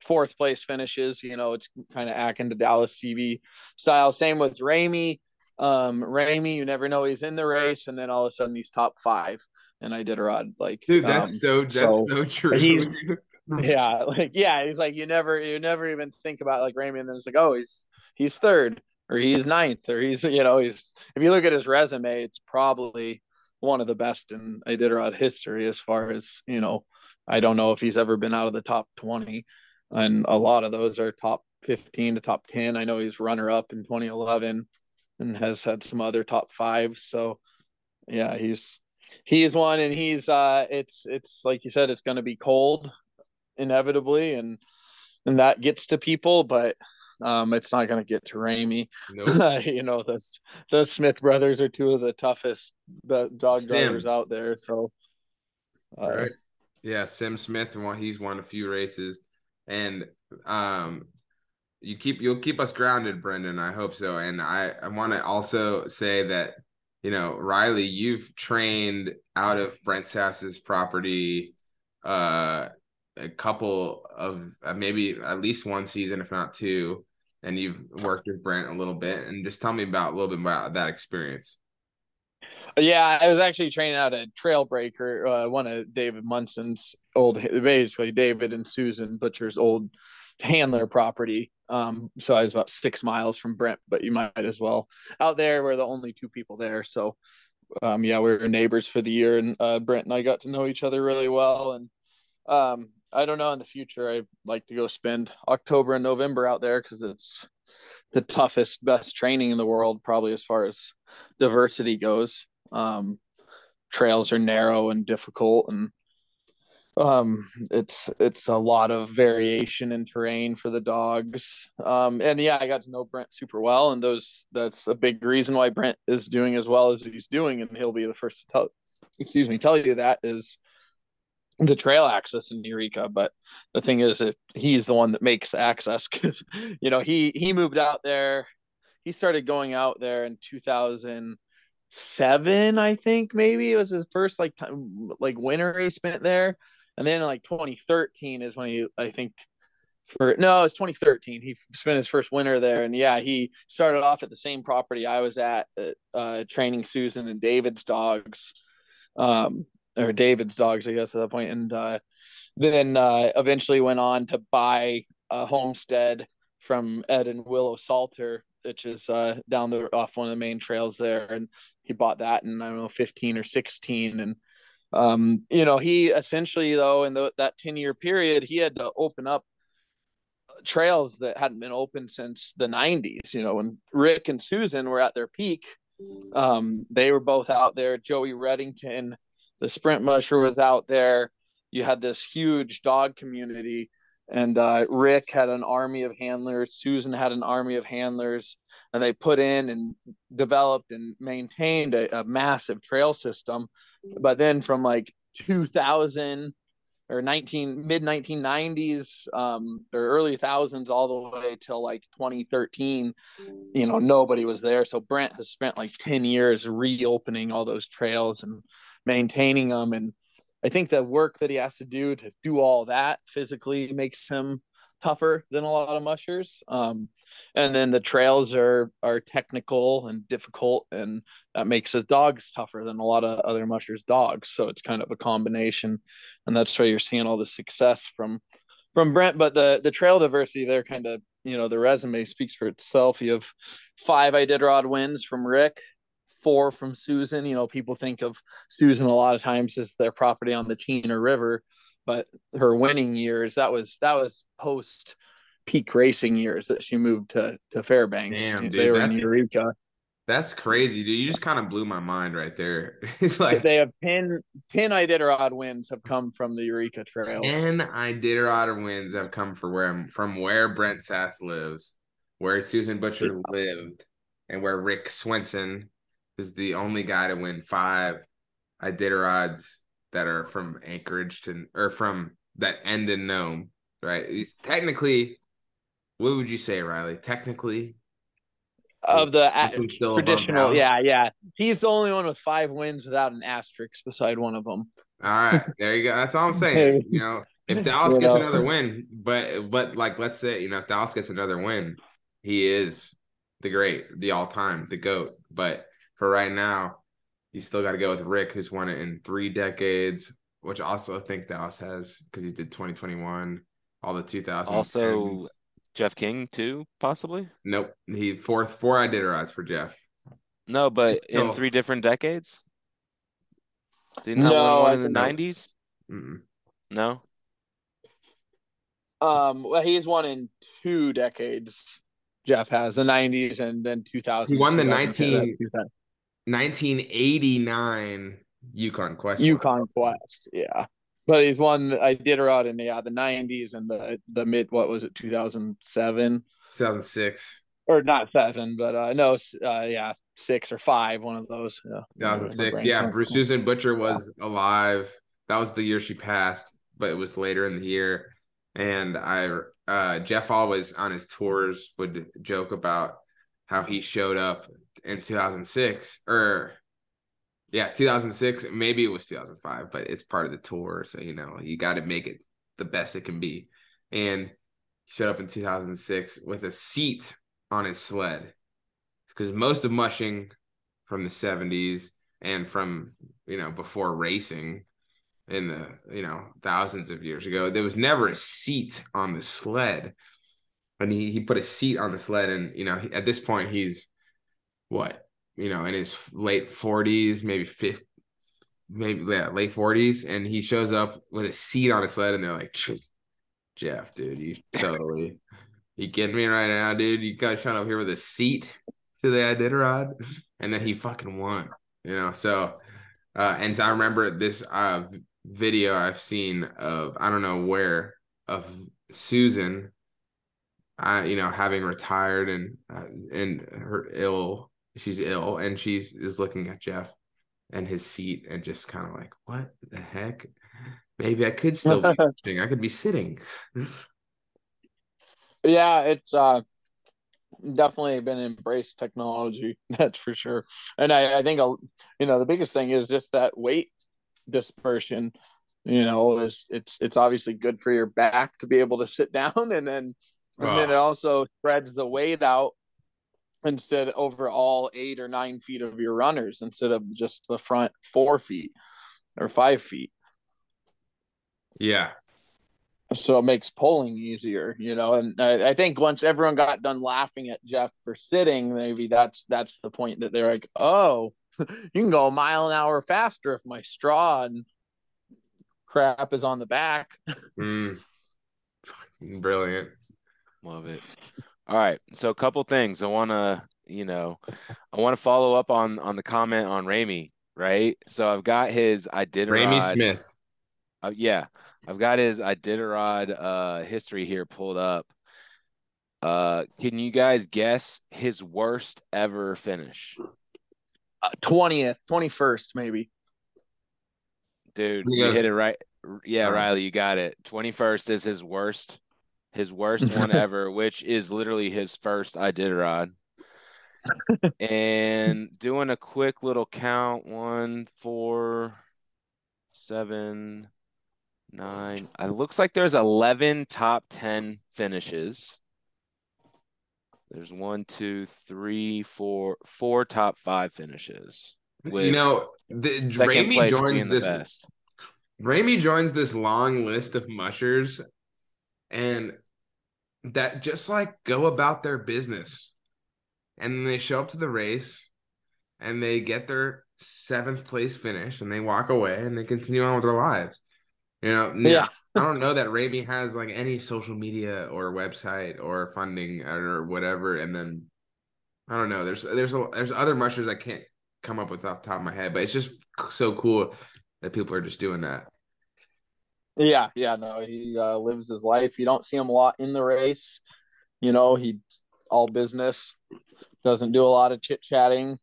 fourth place finishes. You know, it's kind of acting to Dallas Seavey style. Same with Ramey. Um, Ramey, you never know he's in the race, and then all of a sudden he's top five. And Iditarod like, dude, that's um, so that's so, so true. Yeah, like yeah, he's like you never you never even think about like Ramey, and then it's like oh he's he's third or he's ninth or he's you know he's if you look at his resume, it's probably one of the best in Iditarod history as far as you know. I don't know if he's ever been out of the top twenty, and a lot of those are top fifteen to top ten. I know he's runner up in 2011 and has had some other top five. So yeah, he's he's one and he's uh it's it's like you said it's going to be cold inevitably and and that gets to people but um, it's not going to get to Ramey. Nope. you know, the the Smith brothers are two of the toughest the dog drivers out there. So, uh, right. Yeah, Sim Smith, he's won a few races, and um, you keep you'll keep us grounded, Brendan. I hope so. And I I want to also say that you know Riley, you've trained out of Brent Sass's property uh a couple of uh, maybe at least one season, if not two and you've worked with Brent a little bit, and just tell me about a little bit about that experience. Yeah, I was actually training out at Trailbreaker, uh, one of David Monson's old, basically David and Susan Butcher's old handler property. Um, so I was about six miles from Brent, but you might as well out there. We're the only two people there, so um, yeah, we were neighbors for the year, and uh, Brent and I got to know each other really well, and um, I don't know in the future. I like to go spend October and November out there because it's the toughest, best training in the world, probably as far as diversity goes. Um, trails are narrow and difficult, and um, it's it's a lot of variation in terrain for the dogs. Um, and yeah, I got to know Brent super well, and those that's a big reason why Brent is doing as well as he's doing, and he'll be the first to tell, excuse me, tell you that is the trail access in Eureka. But the thing is, if he's the one that makes access, because you know he he moved out there. He started going out there in 2007, I think. Maybe it was his first like time, like winter he spent there, and then like 2013 is when he, I think. For no, it's 2013. He spent his first winter there, and yeah, he started off at the same property I was at, uh, training Susan and David's dogs. Um, or David's dogs, I guess, at that point, and uh, then uh, eventually went on to buy a homestead from Ed and Willow Salter, which is uh, down the off one of the main trails there, and he bought that in I don't know 15 or 16, and um, you know he essentially though in the, that 10 year period he had to open up trails that hadn't been open since the 90s. You know when Rick and Susan were at their peak, um, they were both out there. Joee Redington the sprint musher was out there. You had this huge dog community, and uh, Rick had an army of handlers. Susan had an army of handlers, and they put in and developed and maintained a, a massive trail system. But then from like 2000 or 19 mid 1990s um, or early thousands all the way till like 2013 you know nobody was there so brent has spent like 10 years reopening all those trails and maintaining them. And I think the work that he has to do to do all that physically makes him tougher than a lot of mushers. Um, and then the trails are are technical and difficult, and that makes his dogs tougher than a lot of other mushers' dogs. So it's kind of a combination, and that's why you're seeing all the success from from Brent. But the the trail diversity there, kind of you know, the resume speaks for itself. You have five Iditarod wins from Rick, four from Susan. You know, people think of Susan a lot of times as their property on the Chena River, but her winning years that was that was post peak racing years that she moved to to Fairbanks. Damn, dude, they were in Eureka. That's crazy, dude. You just kind of blew my mind right there. like so they have 10, 10 Iditarod wins have come from the Eureka Trails. 10 Iditarod wins have come from where I'm from where Brent Sass lives, where Susan Butcher lived, and where Rick Swenson is the only guy to win five Iditarods that are from Anchorage to or from that end in Nome, right? He's technically what would you say, Riley? Technically, of the traditional. Yeah, yeah. He's the only one with five wins without an asterisk beside one of them. All right, there you go. That's all I'm saying. you know, if Dallas gets another win, but but like let's say you know if Dallas gets another win, he is the great, the all time, the goat. But for right now, you still got to go with Rick, who's won it in three decades, which also I think Dallas has because he did 2021, all the 2000. Also, Jeff King too, possibly. Nope, he fourth four I did Iditarods for Jeff. No, but still... in three different decades. Did he not no, one in the nineties? No. Um. Well, he's won in two decades. Jeff has the nineties and then two thousand. He won the 19, 1989 Yukon Quest. Yukon Quest, yeah. But he's won Iditarod in yeah the nineties and the the mid what was it two thousand seven. Two thousand six. Or not seven, but uh no, uh yeah, six or five, one of those. Yeah. Two thousand six. Yeah, Bruce Susan Butcher was yeah. alive. That was the year she passed, but it was later in the year. And I uh Jeff always on his tours would joke about how he showed up in 2006 or yeah 2006 maybe it was 2005 but it's part of the tour so you know you got to make it the best it can be. And he showed up in 2006 with a seat on his sled because most of mushing from the 70s and from you know before racing in the you know thousands of years ago there was never a seat on the sled and he he put a seat on the sled and you know at this point he's what you know in his late 40s maybe 50 maybe yeah, late 40s and he shows up with a seat on his sled and they're like jeff dude you totally you kidding me right now dude? You guys showing up here with a seat to the iditarod and then he fucking won you know? So uh and i remember this uh video i've seen of i don't know where of susan uh, you know, having retired and uh, and her ill, she's ill, and she is looking at Jeff and his seat and just kind of like, what the heck? Maybe I could still be sitting. I could be sitting. yeah, it's uh definitely been embraced technology. That's for sure. And I, I think you know the biggest thing is just that weight dispersion. You know, is it's it's obviously good for your back to be able to sit down and then and oh. then it also spreads the weight out instead over all eight or nine feet of your runners instead of just the front four feet or five feet. Yeah. So it makes pulling easier, you know. And I, I think once everyone got done laughing at Jeff for sitting, maybe that's that's the point that they're like, oh, you can go a mile an hour faster if my straw and crap is on the back. Mm. Brilliant. Love it. All right. So a couple things. I want to, you know, I want to follow up on on the comment on Ramey, right? So I've got his I did Ramey Smith. Uh, yeah. I've got his i Iditarod uh history here pulled up. Uh can you guys guess his worst ever finish? Uh, 20th, 21st maybe. Dude, you hit it right. Yeah, Riley, you got it. 21st is his worst his worst one ever, which is literally his first I did Iditarod. and doing a quick little count one, four, seven, nine. It looks like there's 11 top 10 finishes. There's one, two, three, four, four top five finishes. You know, the, Ramey joins this. Best. Ramey joins this long list of mushers, and that just like go about their business and they show up to the race and they get their seventh place finish and they walk away and they continue on with their lives. You know, yeah. I don't know that Ramey has like any social media or website or funding or whatever. And then I don't know. There's there's a, there's other mushers I can't come up with off the top of my head, but it's just so cool that people are just doing that. Yeah, yeah, no, he uh, lives his life. You don't see him a lot in the race. You know, he all business, doesn't do a lot of chit chatting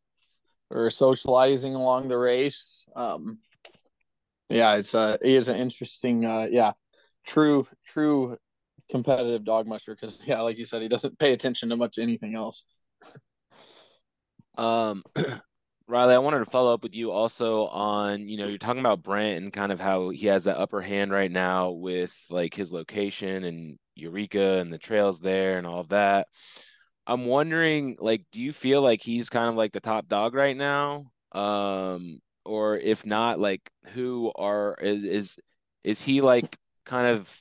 or socializing along the race. Um, yeah, it's uh, he is an interesting, uh, yeah, true, true competitive dog musher because yeah, like you said, he doesn't pay attention to much anything else. Um, Riley, I wanted to follow up with you also on, you know, you're talking about Brent and kind of how he has that upper hand right now with like his location and Eureka and the trails there and all of that. I'm wondering, like, do you feel like he's kind of like the top dog right now? Um, or if not, like, who are is is is he like kind of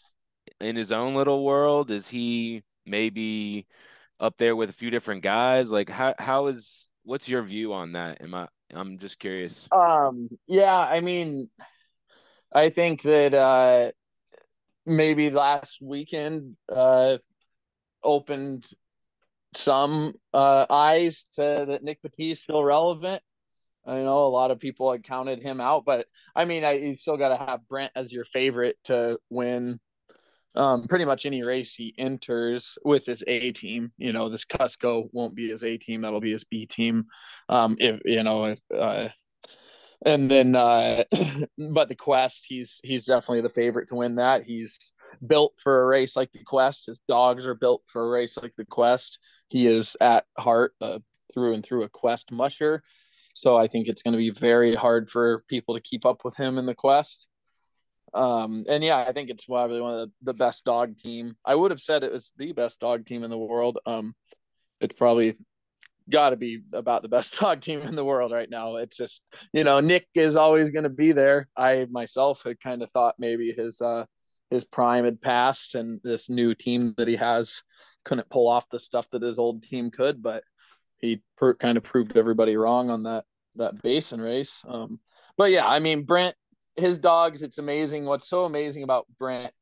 in his own little world? Is he maybe up there with a few different guys? Like, how how is what's your view on that? Am I? I'm just curious. Um. Yeah. I mean, I think that uh, maybe last weekend uh, opened some uh, eyes to that Nick is still relevant. I know a lot of people had counted him out, but I mean, I, you still got to have Brent as your favorite to win um, pretty much any race he enters with his A team. You know, this Kusko won't be his A team; that'll be his B team. Um, if you know, if uh, and then, uh, but the Quest, he's he's definitely the favorite to win that. He's built for a race like the Quest. His dogs are built for a race like the Quest. He is at heart uh, through and through a Quest musher. So I think it's going to be very hard for people to keep up with him in the Quest. Um, and yeah, I think it's probably one of the, the best dog team. I would have said it was the best dog team in the world. Um, it's probably got to be about the best dog team in the world right now. It's just, you know, Nick is always going to be there. I myself had kind of thought maybe his, uh, his prime had passed and this new team that he has couldn't pull off the stuff that his old team could, but he per- kind of proved everybody wrong on that, that basin race. Um, but yeah, I mean, Brent his dogs, it's amazing. What's so amazing about Brent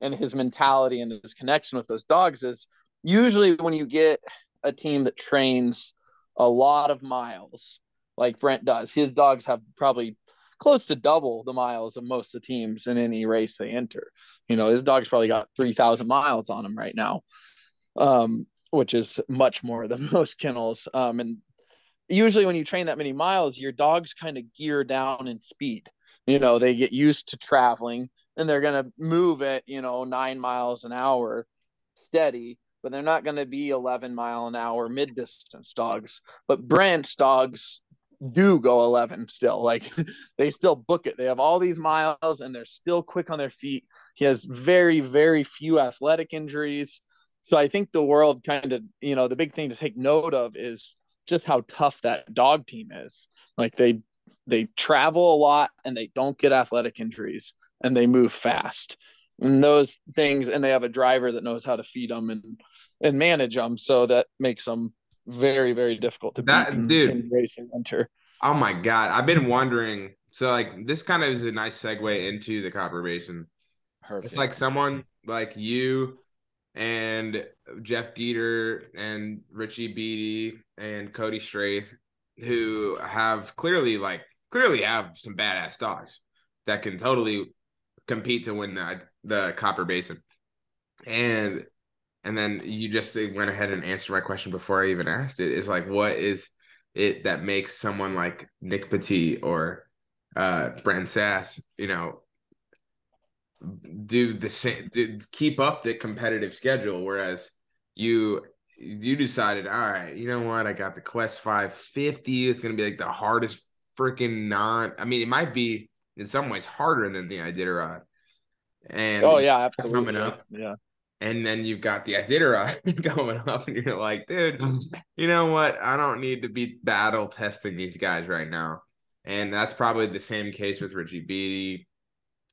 and his mentality and his connection with those dogs is usually when you get a team that trains a lot of miles, like Brent does, his dogs have probably close to double the miles of most of the teams in any race they enter. You know, his dog's probably got 3,000 miles on him right now, um, which is much more than most kennels. Um, and usually when you train that many miles, your dogs kind of gear down in speed you know they get used to traveling and they're going to move at you know nine miles an hour steady but they're not going to be 11 mile an hour mid distance dogs. But branch dogs do go 11 still. Like they still book it. They have all these miles and they're still quick on their feet. He has very very few athletic injuries. So i think the world kind of you know the big thing to take note of is just how tough that dog team is. Like they they travel a lot and they don't get athletic injuries and they move fast. And those things and they have a driver that knows how to feed them and and manage them so that makes them very very difficult to that beat in, dude. in racing winter. Oh my god. I've been wondering so like this kind of is a nice segue into the copper basin Perfect. it's like someone like you and jeff deeter and richie beatty and cody strathe who have clearly like clearly have some badass dogs that can totally compete to win the the Copper Basin. And and then you just went ahead and answered my question before I even asked it. Is like what is it that makes someone like Nick Petit or uh Brent Sass, you know, do the same do, keep up the competitive schedule whereas you you decided all right you know what i got the quest 550 it's going to be like the hardest freaking not. I mean, it might be in some ways harder than the Iditarod. And oh yeah, absolutely coming up, yeah. And then you've got the Iditarod going up, and you're like, dude, you know what? I don't need to be battle testing these guys right now. And that's probably the same case with Richie Beatty,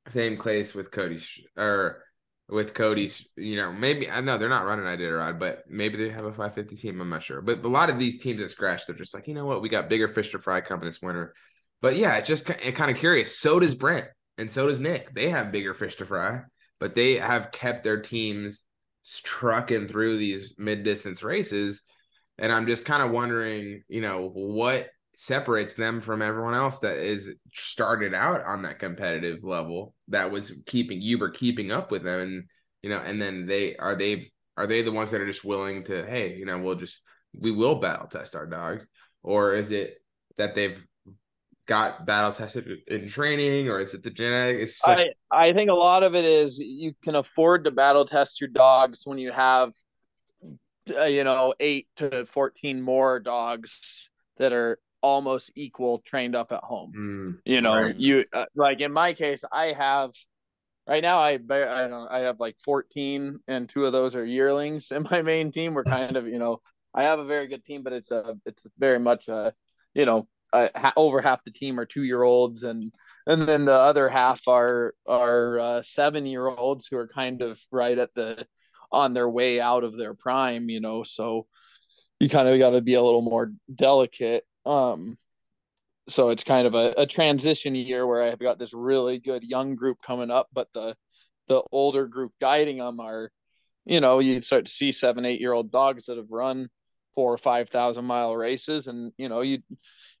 same case with Cody or with Cody's, you know, maybe I know they're not running Iditarod, but maybe they have a 550 team. I'm not sure. But a lot of these teams at Scratch, they're just like, you know what, we got bigger fish to fry coming this winter. But yeah, it's just it kind of curious. So does Brent and so does Nick. They have bigger fish to fry, but they have kept their teams trucking through these mid distance races. and I'm just kind of wondering, you know, what separates them from everyone else that is started out on that competitive level that was keeping you were keeping up with them. And you know and then they are they are they the ones that are just willing to hey you know we'll just we will battle test our dogs? Or is it that they've got battle tested in training or is it the genetics like- I, I think a lot of it is you can afford to battle test your dogs when you have uh, you know 8 to 14 more dogs that are almost equal trained up at home. Mm, you know right. you uh, like in my case i have right now i i don't i have like 14 and two of those are yearlings in my main team. We're kind of you know i have a very good team but it's a it's very much a you know ha- over half the team are two year olds and and then the other half are are uh, seven year olds who are kind of right at the on their way out of their prime you know so you kind of got to be a little more delicate um so it's kind of a, a transition year where I've got this really good young group coming up, but the the older group guiding them are, you know, you start to see seven, eight year old dogs that have run four or five thousand mile races, and you know, you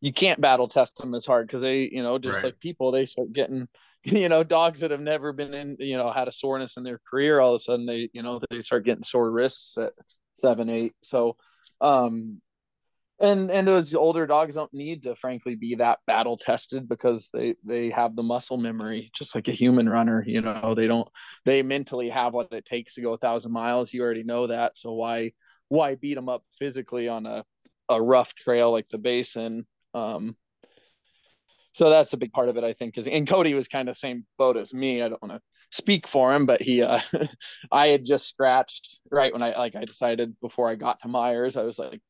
you can't battle test them as hard because they, you know, just Right. like people, they start getting, you know, dogs that have never been in, you know, had a soreness in their career, all of a sudden they, you know, they start getting sore wrists at seven, eight. So, um, and and those older dogs don't need to frankly be that battle tested because they they have the muscle memory just like a human runner you know they don't they mentally have what it takes to go a thousand miles. You already know that. So why why beat them up physically on a a rough trail like the basin? Um so that's a big part of it i think is and cody was kind of same boat as me. I don't want to speak for him but he uh i had just scratched right when i like i decided before i got to meiers i was like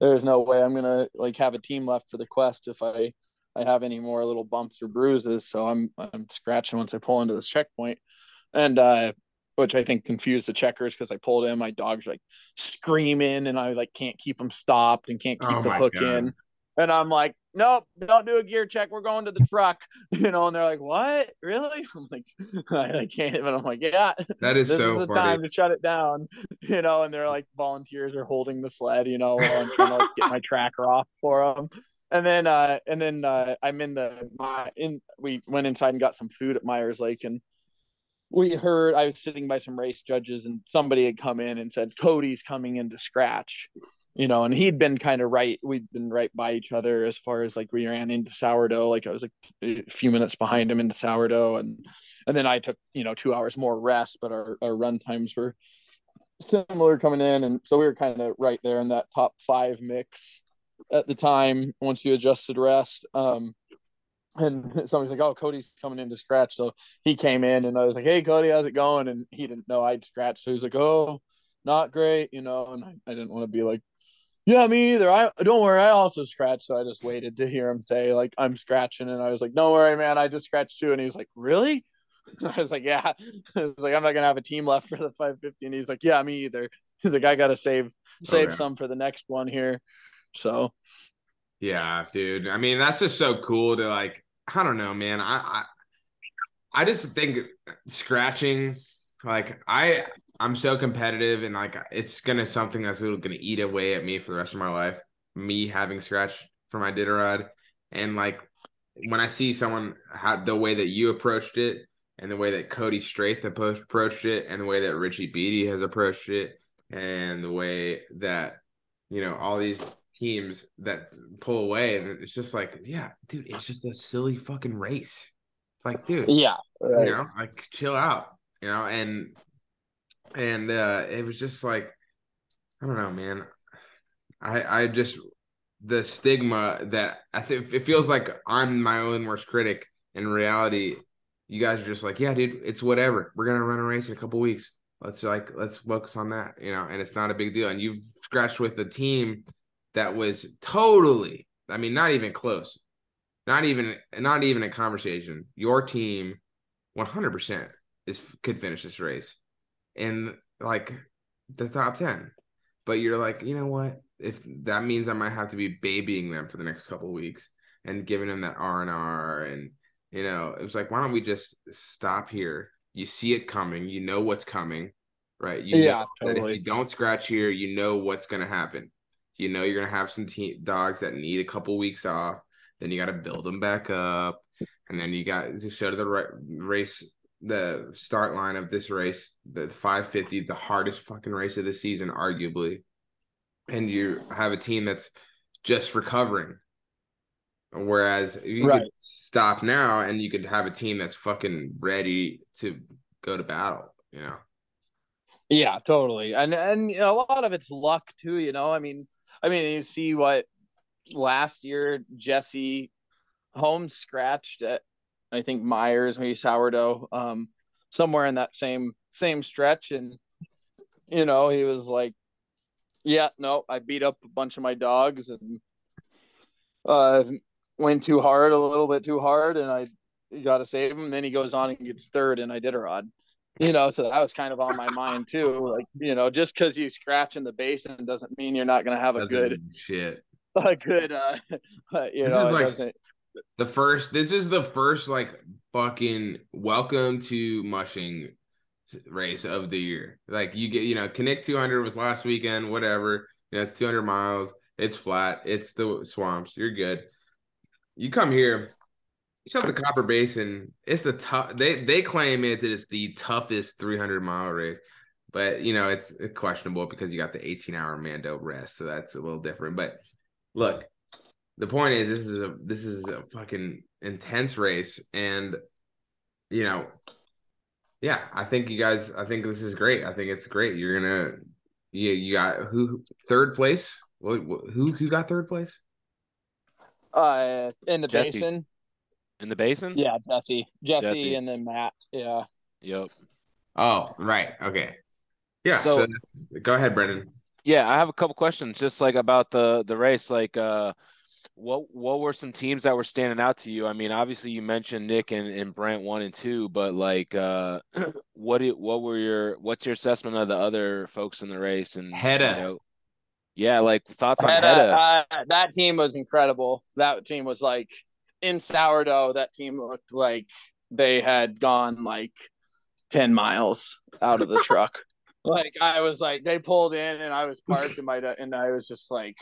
there's no way I'm gonna like have a team left for the quest if I I have any more little bumps or bruises. So I'm I'm scratching once I pull into this checkpoint, and uh, which I think confused the checkers because I pulled in. My dog's like screaming, and I like can't keep them stopped and can't keep Oh the hook God. in. And I'm like, nope, don't do a gear check. We're going to the truck, you know. And they're like, what? Really? I'm like, I, I can't. But I'm like, yeah, that is this so is the funny time to shut it down, you know. And they're like, volunteers are holding the sled, you know, while I'm trying to like, get my tracker off for them. And then, uh, and then uh, I'm in the my in. We went inside and got some food at Meiers Lake, and we heard I was sitting by some race judges, and somebody had come in and said Cody's coming in to scratch, you know, and he'd been kind of right. We'd been right by each other as far as like we ran into sourdough. Like I was like a few minutes behind him into sourdough, and and then I took you know two hours more rest, but our our run times were similar coming in, and so we were kind of right there in that top five mix at the time once you adjusted rest. Um, and somebody's like, "Oh, Cody's coming in to scratch," so he came in, and I was like, "Hey, Cody, how's it going?" And he didn't know I'd scratched, so he was like, "Oh, not great," you know, and I, I didn't want to be like. Yeah, me either. I don't worry. I also scratched, so I just waited to hear him say like I'm scratching, and I was like, "Don't worry, man. I just scratched too." And he was like, "Really?" I was like, "Yeah." I was like, "I'm not gonna have a team left for the 550," and he's like, "Yeah, me either." He's like, "I gotta save oh, save yeah. some for the next one here." So Yeah, dude. I mean, that's just so cool to like. I don't know, man. I I, I just think scratching, like I I'm so competitive and like it's gonna something that's gonna eat away at me for the rest of my life. Me having scratch for my Iditarod, and like when I see someone had the way that you approached it, and the way that Cody Strathe approached it, and the way that Richie Beatty has approached it, and the way that you know all these teams that pull away and it's just like yeah dude it's just a silly fucking race it's like dude yeah, you know like chill out you know and and uh it was just like i don't know man. I i just the stigma that i think it feels like i'm my own worst critic. In reality you guys are just like yeah dude it's whatever. We're gonna run a race in a couple weeks. Let's like let's focus on that you know and it's not a big deal. And you've scratched with a team that was totally i mean not even close not even not even a conversation. Your team 100% is could finish this race in like the top 10 but you're like you know what? If that means i might have to be babying them for the next couple weeks and giving them that r&r and you know it was like why don't we just stop here? You see it coming. You know what's coming right? You Yeah, know that if you don't scratch here you know what's going to happen. You know you're gonna have some te- dogs that need a couple weeks off. Then you got to build them back up, and then you got to show to the race the start line of this race, the 550, the hardest fucking race of the season, arguably, and you have a team that's just recovering. Whereas you right. could stop now and you could have a team that's fucking ready to go to battle, you know. Yeah, totally. And and you know, a lot of it's luck too, you know. I mean, I mean, you see what last year Jesse Holmes scratched at I think Meiers, maybe sourdough, um, somewhere in that same same stretch. And you know, he was like, Yeah, no, I beat up a bunch of my dogs and uh went too hard, a little bit too hard, and I got to save him. Then he goes on and gets third, and Iditarod. You know, so that was kind of on my mind too. Like, you know, just because you scratch in the basin doesn't mean you're not going to have a good shit, a good, uh, you this know, like the first. This is the first like fucking welcome to mushing race of the year. Like you get, you know, Knik 200 was last weekend. Whatever, you know, it's 200 miles. It's flat. It's the swamps. You're good you come here, you to Copper Basin. It's the tough. They they claim it that it is the toughest 300 mile race, but you know it's, it's questionable because you got the 18 hour Mando rest, so that's a little different. But look, the point is this is a this is a fucking intense race, and you know, yeah, I think you guys. I think this is great. I think it's great. You're gonna you you got who third place. What, who who got third place? Uh, in the Jesse. basin. In the basin? Yeah, Jesse. Jesse, Jesse. and then Matt. Yeah. Yep. Oh, right. Okay. Yeah. So, so go ahead, Brendan. Yeah, I have a couple questions just like about the the race. Like, uh, what what were some teams that were standing out to you? I mean, obviously you mentioned Nick and, and Brent one and two, but like, uh, what did, what were your what's your assessment of the other folks in the race and Hedda? You know, yeah, like thoughts on Hedda. Uh, that team was incredible. That team was like in sourdough. That team looked like they had gone like ten miles out of the truck. Like I was like, they pulled in, and I was parked in my, and I was just like,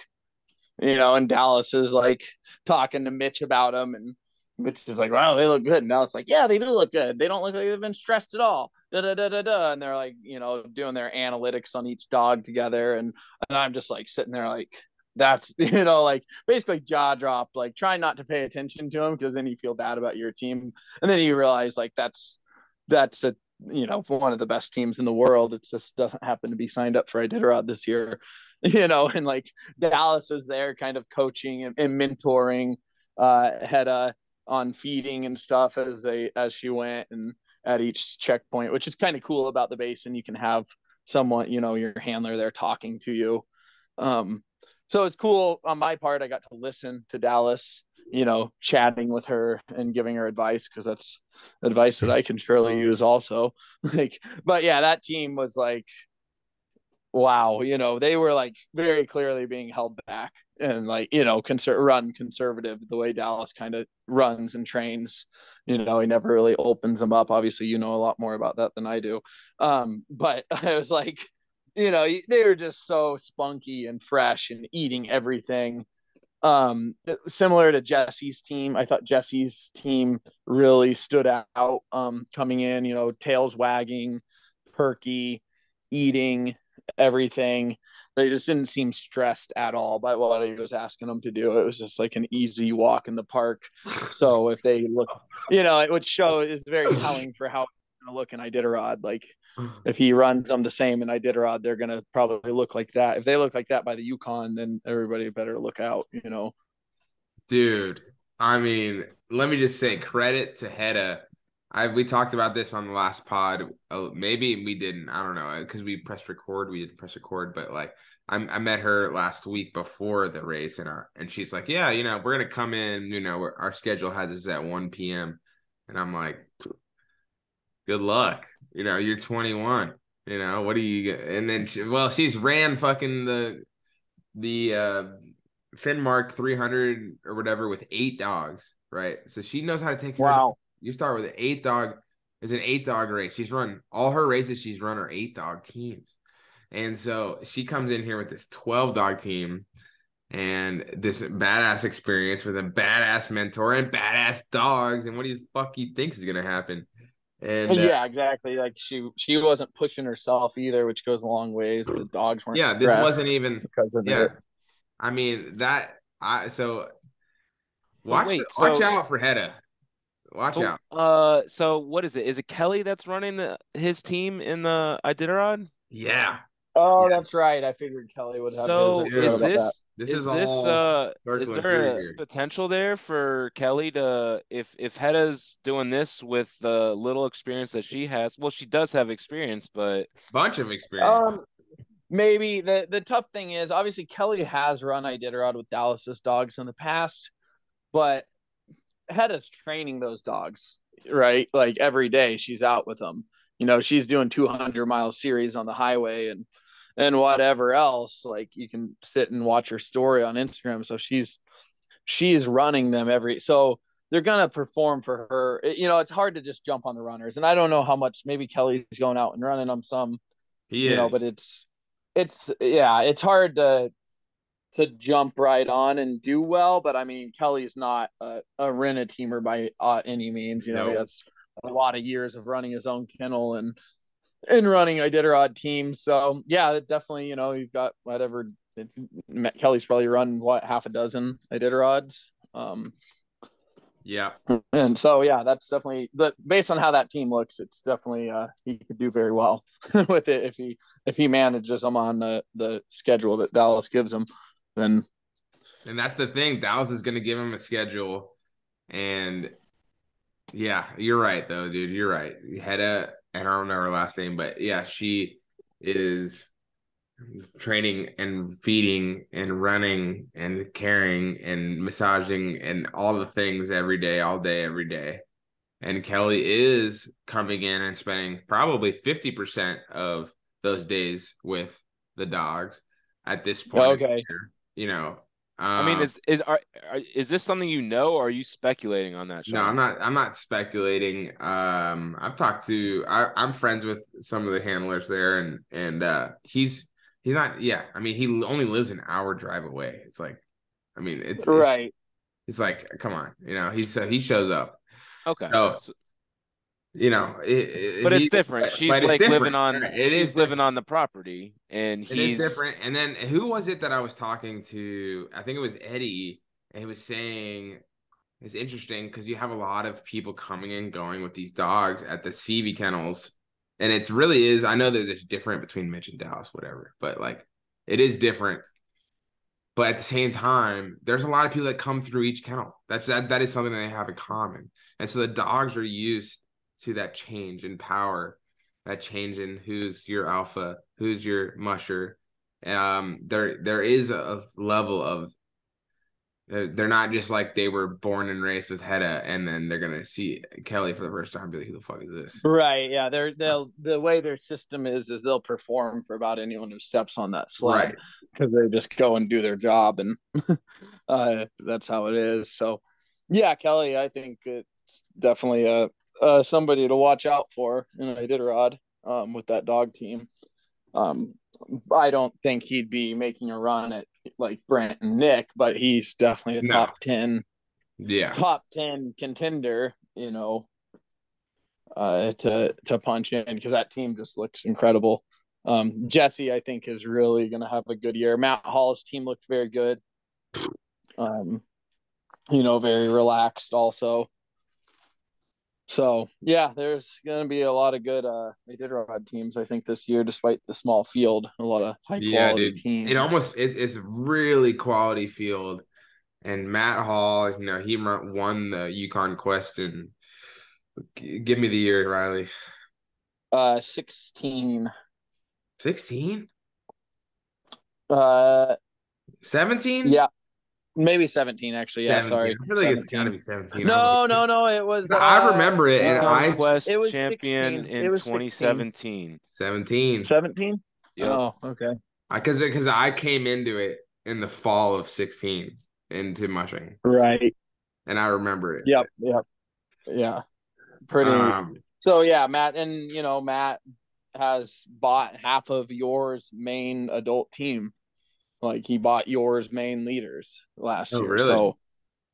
you know, and Dallas is like talking to Mitch about them, and Mitch is like, wow, they look good. And Dallas like, yeah, they do look good. They don't look like they've been stressed at all da da da da da, and they're like, you know, doing their analytics on each dog together, and and I'm just like sitting there like, that's you know like basically jaw dropped, like trying not to pay attention to them because then you feel bad about your team, and then you realize like that's that's a you know one of the best teams in the world. It just doesn't happen to be signed up for Iditarod this year, you know, and like Dallas is there kind of coaching and, and mentoring uh Hedda on feeding and stuff as they as she went and at each checkpoint, which is kind of cool about the base. And you can have someone, you know, your handler there talking to you. Um, so it's cool on my part. I got to listen to Dallas, you know, chatting with her and giving her advice because that's advice that I can surely use also. like, but yeah, that team was like, wow, you know, they were like very clearly being held back and like, you know, conser- run conservative the way Dallas kind of runs and trains. You know he never really opens them up. Obviously you know a lot more about that than i do. Um but i was like you know they were just so spunky and fresh and eating everything. Um similar to jesse's team i thought jesse's team really stood out um coming in you know tails wagging perky eating everything they just didn't seem stressed at all by what he was asking them to do. It was just like an easy walk in the park. So if they look, you know, it would show is very telling for how look in Iditarod. Like if he runs them the same in Iditarod, they're to probably look like that. If they look like that by the Yukon, then everybody better look out, you know. Dude, I mean, let me just say credit to Hedda I we talked about this on the last pod. Oh, maybe we didn't. I don't know because we pressed record. We didn't press record, but like I, I met her last week before the race, and our and she's like, yeah, you know, we're gonna come in. You know, our schedule has us at one p.m. And I'm like, good luck. You know, you're 21. You know, what do you get? And then, she, well, she's ran fucking the the uh Finnmark 300 or whatever with eight dogs, right? So she knows how to take care wow. You start with an eight dog. It's an eight dog race. She's run all her races. She's run her eight dog teams. And so she comes in here with this 12 dog team and this badass experience with a badass mentor and badass dogs. And what do you fuck you think is gonna happen? And uh, yeah, exactly. Like she she wasn't pushing herself either, which goes a long ways. The dogs weren't. yeah, this wasn't even because of yeah. it. I mean that I so watch wait, watch so- out for Hedda. Watch Oh, out. Uh, so what is it? Is it Kelly that's running the his team in the Iditarod? Yeah. Oh, Yeah. that's right. I figured Kelly would have. So his. I Yeah. forgot is this that. This is is this uh is there a here. potential there for Kelly to if if Hedda's doing this with the little experience that she has? Well, she does have experience, but bunch of experience. Um, maybe the the tough thing is obviously Kelly has run Iditarod with Dallas's dogs in the past, but Hedda's training those dogs right like every day. She's out with them. You know, she's doing 200 mile series on the highway and and whatever else. Like you can sit and watch her story on Instagram. So she's she's running them every so they're gonna perform for her. It- you know, it's hard to just jump on the runners, and I don't know how much. Maybe Kelly's going out and running them some he you know but it's it's yeah it's hard to to jump right on and do well but i mean kelly's not a, a rena teamer by uh, any means you know he has a lot of years of running his own kennel and and running iditarod teams so yeah definitely you know you've got whatever it's, kelly's probably run what half a dozen iditarods um. Yeah. and so yeah that's definitely the based on how that team looks it's definitely uh he could do very well with it if he if he manages them on the the schedule that dallas gives him then And that's the thing. Dallas is gonna give him a schedule. And yeah, you're right though, dude. You're right. Hedda, and I don't know her last name, but yeah, she is training and feeding and running and caring and massaging and all the things every day, all day, every day. And Kelly is coming in and spending probably 50% of those days with the dogs at this point. Okay. You know, I mean, um, is is are, are is this something you know, or are you speculating on that? No, I'm not. I'm not speculating. Um, I've talked to. I, I'm friends with some of the handlers there, and and uh, he's he's not. Yeah, I mean, he only lives an hour drive away. It's like, I mean, it's right It's like, come on, you know. He's so he shows up. Okay, So- You know, it, but it's he- different. She's like different. living on. It she's is living different. on the property, and he's is different. And then who was it that I was talking to? I think it was Eddie, and he was saying it's interesting because you have a lot of people coming and going with these dogs at the Seavey kennels, and it really is. I know that it's different between Mitch and Dallas, whatever, but like it is different. But at the same time, there's a lot of people that come through each kennel. That's that that is something that they have in common, and so the dogs are used to that change in power that change in who's your alpha, who's your musher. Um, there there is a level of they're they're not just like they were born and raised with Hedda, and then they're gonna see Kelly for the first time, be like, "Who the fuck is this?" right yeah they're they'll the way their system is is they'll perform for about anyone who steps on that sled Right. because they just go and do their job and uh that's how it is so yeah kelly i think it's definitely uh, uh somebody to watch out for in iditarod um with that dog team. Um i don't think he'd be making a run at like brent and nick but he's definitely a No. top 10 Yeah, top 10 contender you know uh to to punch in because that team just looks incredible. Um jesse i think is really going to have a good year. Matt hall's team looked very good. Um you know very relaxed also so yeah there's going to be a lot of good uh Iditarod teams i think this year despite the small field a lot of high quality yeah, dude. teams It almost it, it's really quality field, and Matt Hall, you know, he won the Yukon Quest, and give me the year, Riley. uh 16 16? uh 17? yeah maybe 17 actually yeah 17. sorry I feel like it's 17. gotta be 17. No, like- no, no. It was. I uh, remember it, and uh, I- it was champion 16. in It was 2017. 17. seventeen. Yep. Oh, okay. because because I came into it in the fall of 16 into mushing, Right. and I remember it. Yep. Yep. Yeah. Pretty. Um, so yeah, Matt, and you know Matt has bought half of Joar's main adult team. Like he bought Joar's main leaders last Oh, year. really? So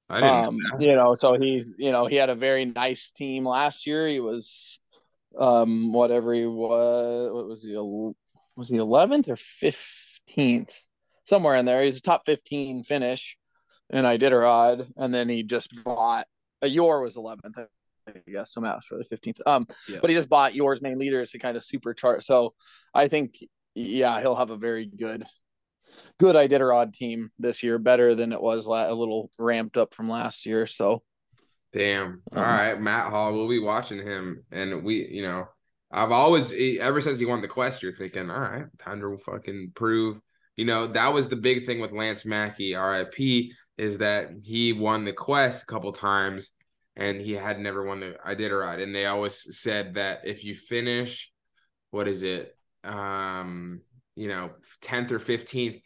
I didn't. um, you know, so he's you know, he had a very nice team last year. He was um whatever he was what was he was he 11th or 15th somewhere in there he's a top 15 finish and Iditarod, and then he just bought uh, your was 11th I guess so Matt's for the 15th um Yeah. but he just bought Joar's main leaders to kind of super supercharge so I think yeah he'll have a very good good Iditarod team this year better than it was la- a little ramped up from last year so Damn. All Um, right, Matt Hall. We'll be watching him, and we, you know, I've always ever since he won the quest, you're thinking, all right, time to fucking prove. You know, that was the big thing with Lance Mackey, RIP, is that he won the quest a couple times, and he had never won the Iditarod, and they always said that if you finish, what is it, um, you know, tenth or fifteenth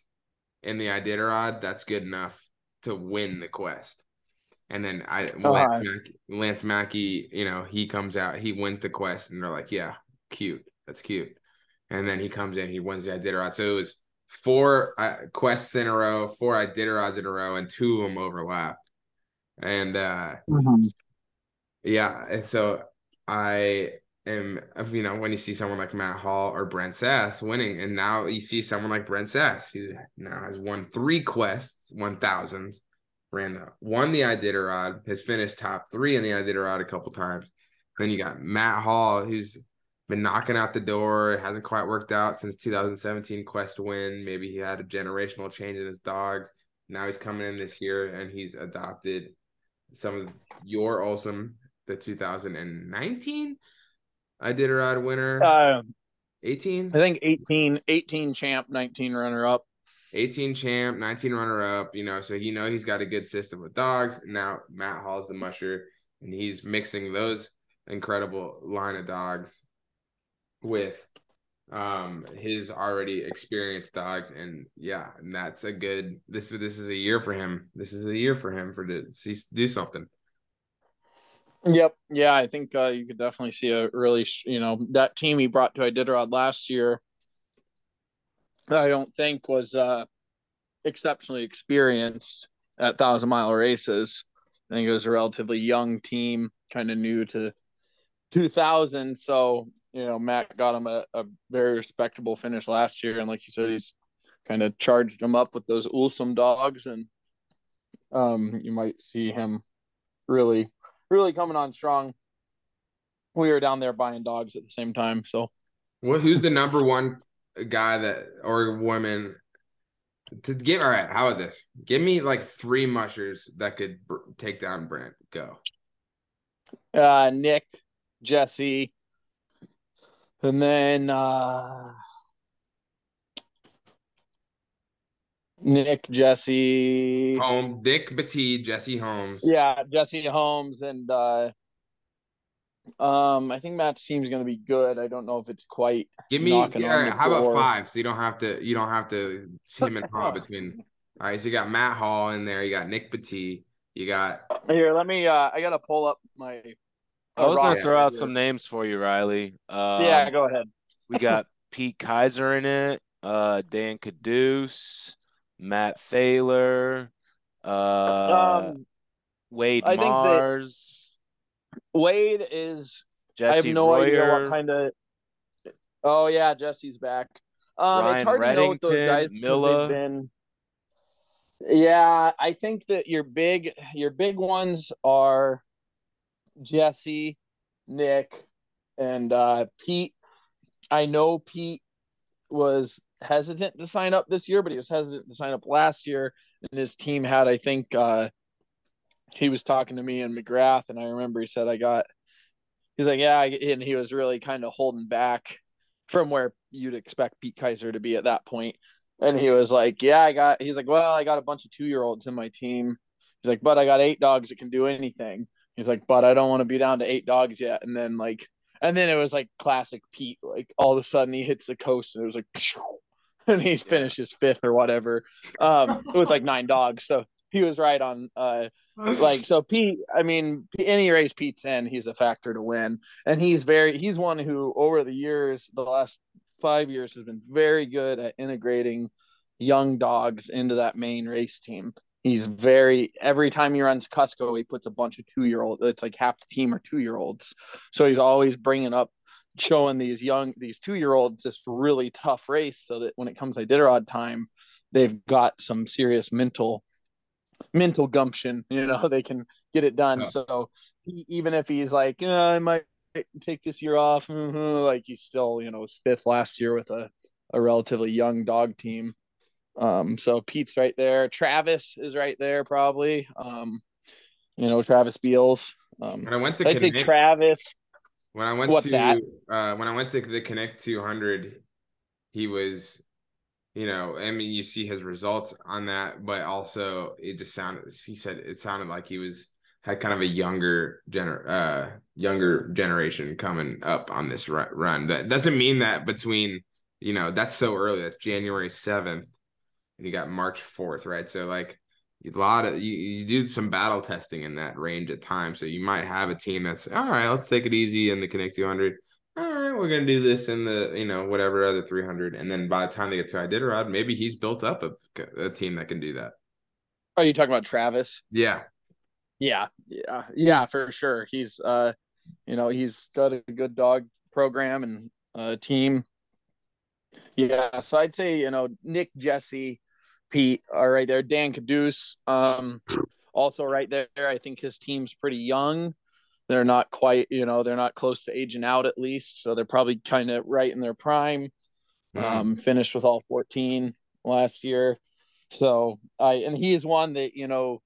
in the Iditarod, that's good enough to win the quest. And then I Lance, Uh-huh. Mackey, Lance Mackey, you know, he comes out, he wins the quest, and they're like, "Yeah, cute, that's cute." And then he comes in, he wins the Iditarod. So it was four uh, quests in a row, four Iditarods in a row, and two of them overlapped. And uh yeah, and so I am, you know, when you see someone like Matt Hall or Brent Sass winning, and now you see someone like Brent Sass who now has won three quests, one thousands, ran the won the Iditarod, has finished top three in the Iditarod a couple times. Then you got Matt Hall, who's been knocking out the door. It hasn't quite worked out since 2017 quest win. Maybe he had a generational change in his dogs. Now he's coming in this year and he's adopted some of your awesome the 2019 Iditarod winner. uh, 18, I think 18, 18 champ, 19 runner up. 18 champ, 19 runner up. You know, so you know he's got a good system with dogs. Now Matt Hall's the musher, and he's mixing those incredible line of dogs with um his already experienced dogs and yeah and that's a good this this is a year for him this is a year for him for to see do something Yep. Yeah, I think uh, you could definitely see a really, you know, that team he brought to Iditarod last year, I don't think was uh, exceptionally experienced at thousand mile races. I think it was a relatively young team, kind of new to 2000. So, you know, Matt got him a, a very respectable finish last year. And like you said, he's kind of charged him up with those Ulsom dogs. And um, you might see him really really coming on strong. We were down there buying dogs at the same time, so. Well who's the number one guy that or woman? To give all right how about this? Give me like three mushers that could br- take down brent. Go. Uh, Nick, Jesse, and then uh, Nick, Jesse, home dick Batiste, jesse holmes yeah, Jesse Holmes, and uh, um, I think Matt's team's going to be good. I don't know if it's quite Give me knocking yeah, on the how about five? So you don't have to you don't have to him and Hall between. All right, so you got Matt Hall in there. You got Nick Petit. You got Here, let me. Uh, I got to pull up my. I was gonna throw out here. some names for you, Riley. Um, yeah, go ahead. we got Pete Kaiser in it, uh, Dan Kaduce, Matt Thaler, uh, um, Wade I Marrs, Wade is Jesse I have no Royer, idea what kind of. Oh yeah, Jesse's back. Um, Ryan it's hard to know with those Redington, guys Milla. been. Yeah, I think that your big your big ones are Jesse, Nick, and uh, Pete. I know Pete was hesitant to sign up this year, but he was hesitant to sign up last year, and his team had, I think, uh, he was talking to me and McGrath, and I remember he said I got. He's like, yeah, and he was really kind of holding back from where you'd expect Pete Kaiser to be at that point. And he was like, yeah, I got. He's like, well, I got a bunch of two year olds in my team. He's like, but I got eight dogs that can do anything. He's like, but I don't want to be down to eight dogs yet. And then like, and then it was like classic Pete. Like all of a sudden he hits the coast and it was like, and he finishes fifth or whatever, um, with like nine dogs. So he was right on uh like so Pete I mean any race Pete's in he's a factor to win. And he's very he's one who over the years the last 5 years has been very good at integrating young dogs into that main race team. He's very every time he runs Kusko he puts a bunch of 2 year olds it's like half the team are 2 year olds so he's always bringing up showing these young these 2 year olds this really tough race so that when it comes to Iditarod time they've got some serious mental mental gumption. You know, they can get it done. Yeah. So he, even if he's like, yeah, I might take this year off, mm-hmm, like he's still, you know, was fifth last year with a, a relatively young dog team. Um, so Pete's right there. Travis is right there, probably. Um, you know, Travis Beals. Um, when I went to I'd say Travis. When I went what's to? Uh, when I went to the Knik 200, he was you know, I mean, you see his results on that, but also it just sounded. He said it sounded like he was had kind of a younger gener uh younger generation coming up on this run. That doesn't mean that between you know that's so early. That's January seventh, and you got March fourth, right? So like a lot of you, you do some battle testing in that range at times. So you might have a team that's all right. Let's take it easy in the Knik 200 all right, we're gonna do this in the you know whatever other 300, and then by the time they get to Iditarod, maybe he's built up a, a team that can do that. Are you talking about Travis? Yeah, yeah, yeah, yeah, for sure. He's uh, you know, he's got a good dog program and uh, team. Yeah, so I'd say you know Nick, Jesse, Pete are right there. Dan Kaduce, um, also right there. I think his team's pretty young they're not quite you know they're not close to aging out at least so they're probably kind of right in their prime mm-hmm. um finished with all 14 last year so i and he is one that you know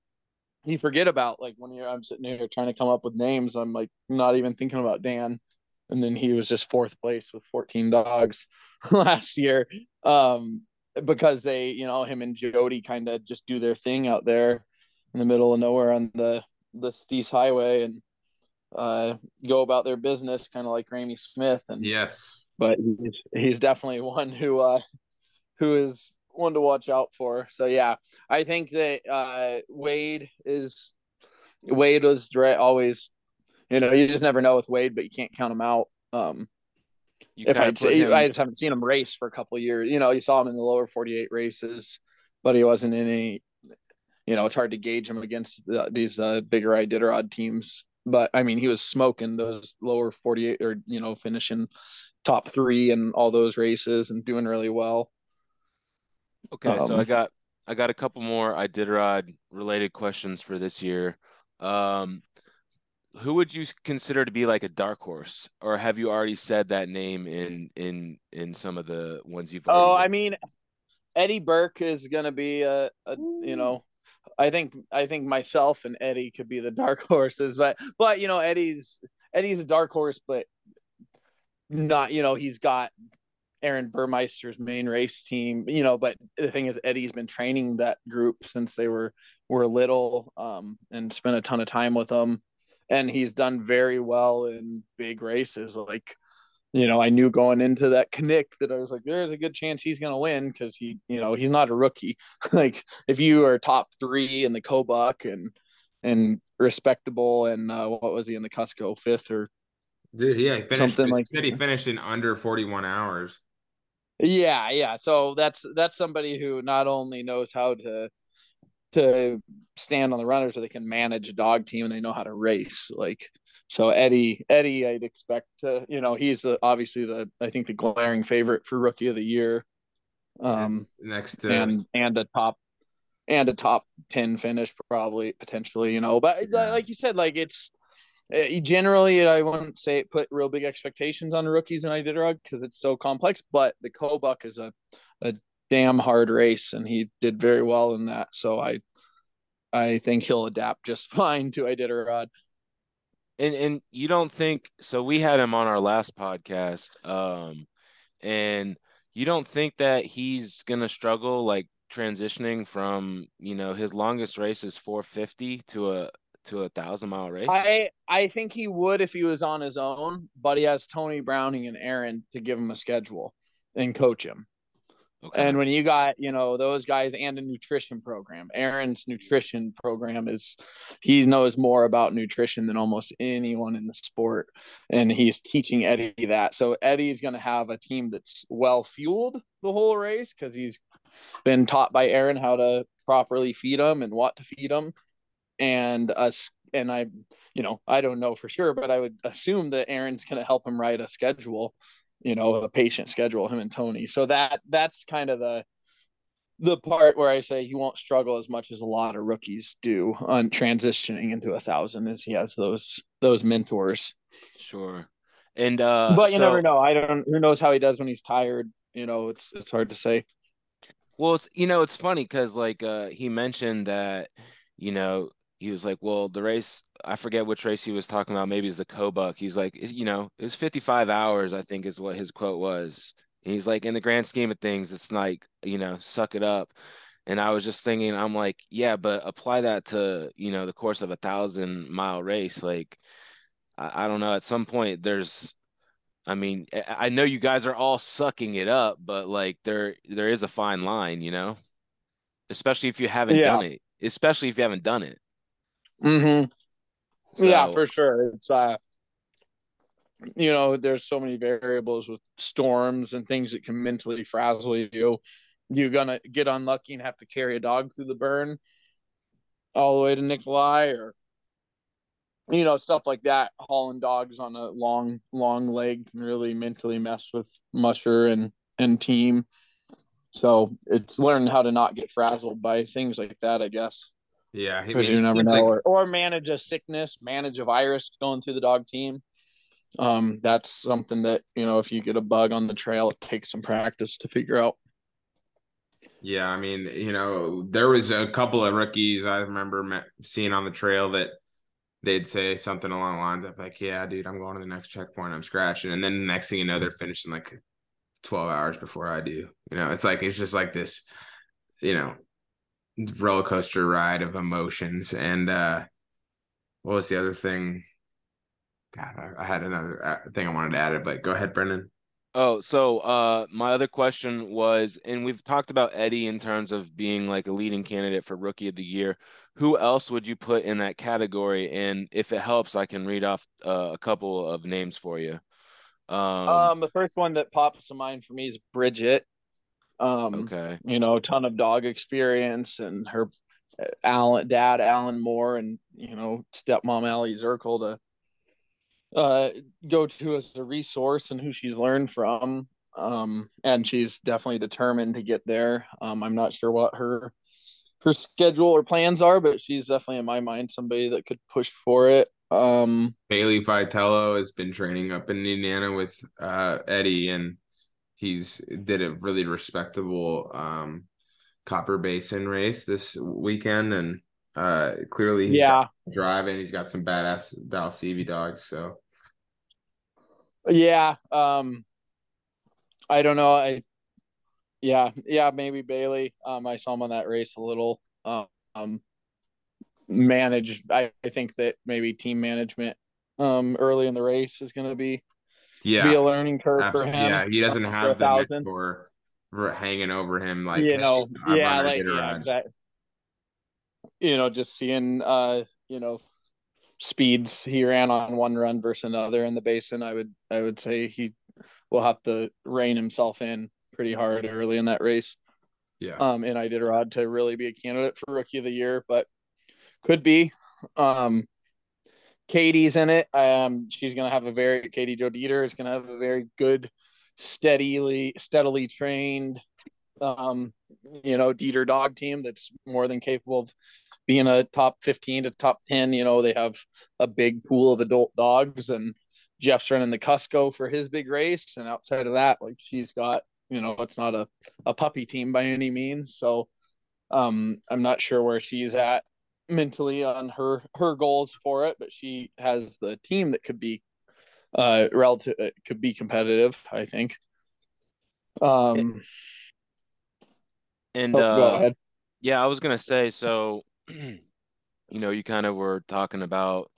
you forget about like when you're i'm sitting here trying to come up with names i'm like not even thinking about dan and then he was just fourth place with 14 dogs last year um because they you know him and jody kind of just do their thing out there in the middle of nowhere on the the Steese highway and uh, go about their business, kind of like Ramey Smyth. And yes, but he's, he's definitely one who uh, who is one to watch out for. So yeah, I think that uh, Wade is Wade was always, you know, you just never know with Wade, but you can't count him out. Um, you if I'd say, him... I just haven't seen him race for a couple of years. You know, you saw him in the lower 48 races, but he wasn't in any. You know, it's hard to gauge him against the, these uh, bigger Iditarod teams but I mean, he was smoking those lower 48 or, you know, finishing top three in all those races and doing really well. Okay. Um, so I got, I got a couple more Iditarod related questions for this year. Um, who would you consider to be like a dark horse or have you already said that name in in in some of the ones you've oh i mean eddie burke is to be a, a you know I think I think myself and Eddie could be the dark horses, but but you know Eddie's Eddie's a dark horse, but not you know he's got Aaron Burmeister's main race team, you know. But the thing is, Eddie's been training that group since they were were little, um, and spent a ton of time with them, and he's done very well in big races like you know, I knew going into that Knik that I was like, there's a good chance he's going to win because he, you know, he's not a rookie. like if you are top three in the Kobuk and and respectable, and uh, what was he in the Kusko fifth or Dude, yeah, he finished, something like said he finished in under 41 hours. Yeah, yeah. So that's that's somebody who not only knows how to to stand on the runners, but they can manage a dog team and they know how to race. Like so Eddie, Eddie, I'd expect to, you know, he's the, obviously the, I think the glaring favorite for rookie of the year. Um, next to... and and a top and a top ten finish probably potentially, you know. But yeah. like you said, like it's eh, generally I wouldn't say it put real big expectations on rookies and in Iditarod because it's so complex. But the Kobuk is a a damn hard race, and he did very well in that. So I I think he'll adapt just fine to Iditarod and and you don't think so we had him on our last podcast um and you don't think that he's gonna struggle like transitioning from you know his longest race is 450 to a to a thousand mile race? I i think he would if he was on his own but he has tony browning and aaron to give him a schedule and coach him Okay. And when you got, you know, those guys and a nutrition program, Aaron's nutrition program is, he knows more about nutrition than almost anyone in the sport. And he's teaching Eddie that. So Eddie's going to have a team that's well fueled the whole race because he's been taught by Aaron how to properly feed them and what to feed them. And us, and I, you know, I don't know for sure, but I would assume that Aaron's going to help him write a schedule you know a patient schedule him and tony. So that that's kind of the the part where i say he won't struggle as much as a lot of rookies do on transitioning into a thousand as he has those those mentors. Sure. And uh but you so, never know. I don't who knows how he does when he's tired. You know it's it's hard to say. Well it's you know it's funny because like uh he mentioned that you know he was like, well, the race, I forget which race he was talking about. Maybe it's the Kobuk. He's like, you know, it was 55 hours, I think is what his quote was. And he's like, in the grand scheme of things, it's like, you know, suck it up. And I was just thinking, I'm like, yeah, but apply that to, you know, the course of a thousand mile race. Like, I, I don't know. At some point, there's, I mean, I know you guys are all sucking it up, but like, there, there is a fine line, you know, especially if you haven't yeah. done it, especially if you haven't done it. Mm-hmm. So, yeah, for sure. It's uh you know, there's so many variables with storms and things that can mentally frazzle you. You're gonna get unlucky and have to carry a dog through the burn all the way to Nikolai or you know, stuff like that. Hauling dogs on a long, long leg can really mentally mess with Musher and and team. So it's learning how to not get frazzled by things like that, I guess. Yeah, because you never know, like... or, or manage a sickness, manage a virus going through the dog team. Um, that's something that you know, if you get a bug on the trail, it takes some practice to figure out. Yeah, I mean, you know, there was a couple of rookies I remember met, seeing on the trail that they'd say something along the lines of like, "Yeah, dude, I'm going to the next checkpoint. I'm scratching," and then the next thing you know, they're finishing like 12 hours before I do. You know, it's like it's just like this, you know, roller coaster ride of emotions. And uh, what was the other thing? God, I, I had another uh, thing I wanted to add it, but go ahead, Brendan. Oh, so uh, my other question was, and we've talked about Eddie in terms of being like a leading candidate for Rookie of the Year. Who else would you put in that category? And if it helps, I can read off uh, a couple of names for you. Um, um, the first one that pops to mind for me is Bridget. Um, okay. You know, a ton of dog experience and her uh, Allen, dad, Allen Moore, and, you know, stepmom, Aliy Zirkle to uh, go to as a resource and who she's learned from. Um, and she's definitely determined to get there. Um, I'm not sure what her her schedule or plans are, but she's definitely in my mind somebody that could push for it. Um, Bailey Vitello has been training up in Indiana with uh, Eddie, and he's did a really respectable um, Copper Basin race this weekend, and uh, clearly he's yeah driving. He's got some badass Dallas Seavey dogs. So yeah, um, I don't know. I yeah yeah maybe Bailey. Um, I saw him on that race a little. Um, managed. I, I think that maybe team management um early in the race is going to be yeah, be a learning curve After, for him. Yeah, he doesn't have the mentor hanging over him like you know, hey, yeah, like yeah, exactly. You know, just seeing uh, you know, speeds he ran on one run versus another in the basin. I would I would say he will have to rein himself in pretty hard early in that race. Yeah. Um, and Iditarod to really be a candidate for rookie of the year, but could be. Um, Katie's in it. Um, she's gonna have a very KattiJo Deeter is gonna have a very good, steadily steadily trained, um, you know, Deeter dog team that's more than capable of being a top fifteen to top ten. You know, they have a big pool of adult dogs, and Jeff's running the Kusko for his big race. And outside of that, like she's got, you know, it's not a a puppy team by any means. So, um, I'm not sure where she's at mentally on her her goals for it, but she has the team that could be uh relative uh, could be competitive. I think. Um. And oh, uh, go ahead. Yeah, I was gonna say so. You know, you kind of were talking about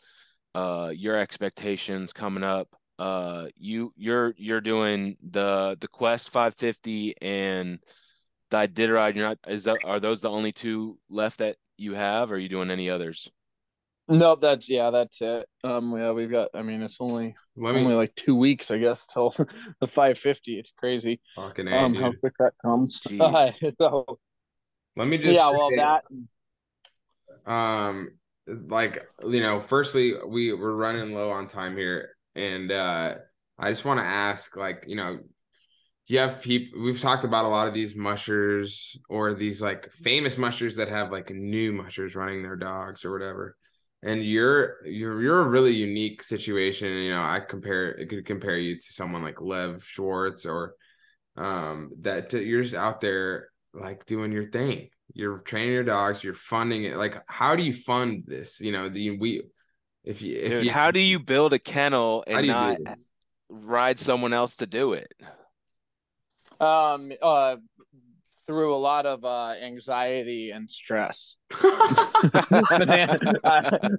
uh your expectations coming up. Uh, you you're you're doing the the Quest 550 and the Iditarod, you're not is that are those the only two left that you have? Or are you doing any others? Nope, that's yeah, that's it. Um, yeah, we've got. I mean, it's only Let me only like two weeks, I guess, till the 550. It's crazy. fucking A, Um, dude. how quick that comes. So Let me just yeah, well, that um like you know firstly we we're running low on time here and uh i just want to ask like you know you have people we've talked about a lot of these mushers or these like famous mushers that have like new mushers running their dogs or whatever. And you're you're you're a really unique situation you know i compare it could compare you to someone like lev shvarts or um that you're just out there like doing your thing. You're training your dogs you're funding it. Like how do you fund this? You know the we if you if Dude, you how do you build a kennel and do you do not ride someone else to do it? Um uh through a lot of uh anxiety and stress.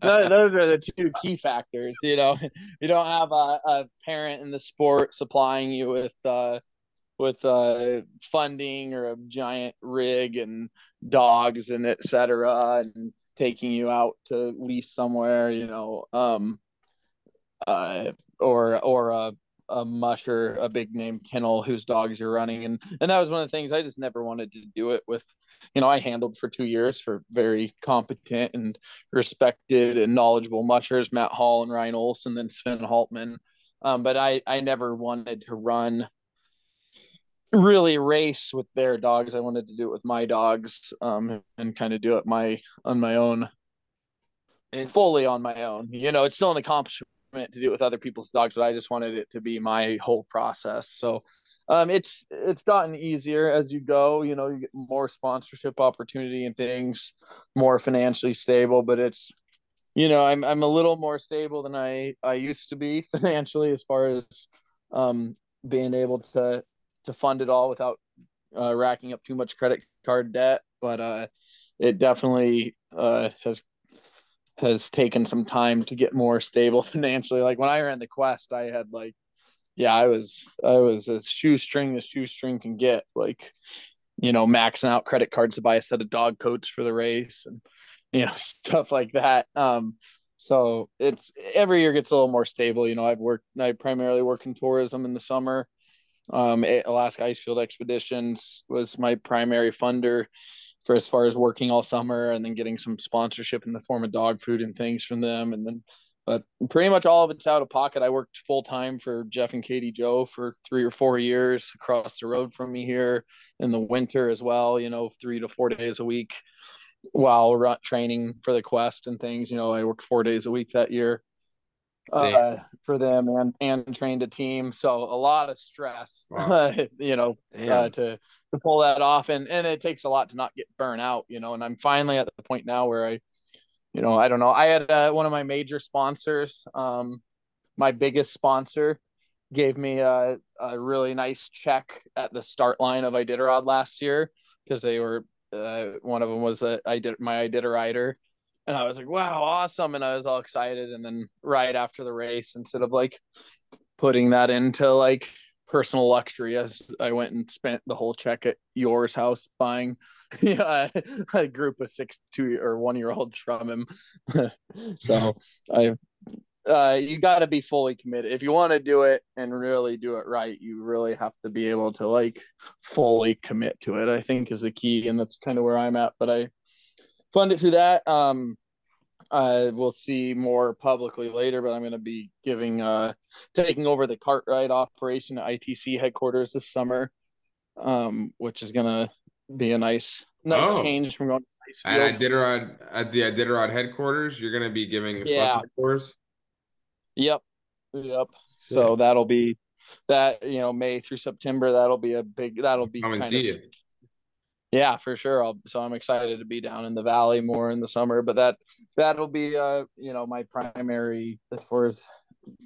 Uh, those are the two key factors. You know, you don't have a, a parent in the sport supplying you with uh, with uh, funding or a giant rig and dogs and et cetera, and taking you out to lease somewhere. You know, um, uh, or or a a musher, a big name kennel whose dogs you're running, and and that was one of the things I just never wanted to do it with. You know, I handled for two years for very competent and respected and knowledgeable mushers, Matt Hall and Ryan Olson, then Sven Haltmann. Um, but I I never wanted to run really race with their dogs. I wanted to do it with my dogs, um, and kind of do it my on my own, And fully on my own. You know, it's still an accomplishment to do it with other people's dogs, but I just wanted it to be my whole process. So um, it's it's gotten easier as you go. You know, you get more sponsorship opportunity and things, more financially stable. But it's you know, I'm I'm a little more stable than I I used to be financially as far as um, being able to to fund it all without uh, racking up too much credit card debt. But uh, it definitely uh, has has taken some time to get more stable financially. Like when I ran the Quest, I had like, yeah, I was I was as shoestring as shoestring can get. Like, you know, maxing out credit cards to buy a set of dog coats for the race and you know stuff like that. Um, so it's every year gets a little more stable. You know, I've worked I primarily work in tourism in the summer. Um, Alaska Icefield Expeditions was my primary funder for as far as working all summer and then getting some sponsorship in the form of dog food and things from them. And then, but pretty much all of it's out of pocket. I worked full time for Jeff and KattiJo for three or four years across the road from me here in the winter as well, you know, three to four days a week while training for the quest and things. You know, I worked four days a week that year uh, for them and and trained a team. So a lot of stress, Wow. you know, uh, to to pull that off, and and it takes a lot to not get burnt out, you know. And I'm finally at the point now where I, you know, I don't know. I had uh, one of my major sponsors, um, my biggest sponsor, gave me a a really nice check at the start line of Iditarod last year because they were uh, one of them was a I did my Iditarider and I was like, wow, awesome. And I was all excited. And then right after the race, instead of like putting that into like personal luxury, as I went and spent the whole check at Joar's house buying yeah, a group of six, two or one year olds from him. so I, uh, you got to be fully committed. If you want to do it and really do it right, you really have to be able to like fully commit to it, I think is the key. And that's kind of where I'm at. But I, fund it through that. Um, I will see more publicly later, but I'm going to be giving, uh, taking over the Cartwright operation at ITC headquarters this summer, um, which is going to be a nice, nice Oh. change from going to At. Iditarod, at the Iditarod headquarters, you're gonna be giving Yeah. tours. Yep, yep. So that'll be that you know May through September. That'll be a big. That'll be Come and see of you. Yeah, for sure. I'll, so I'm excited to be down in the valley more in the summer, but that that'll be uh you know my primary as far as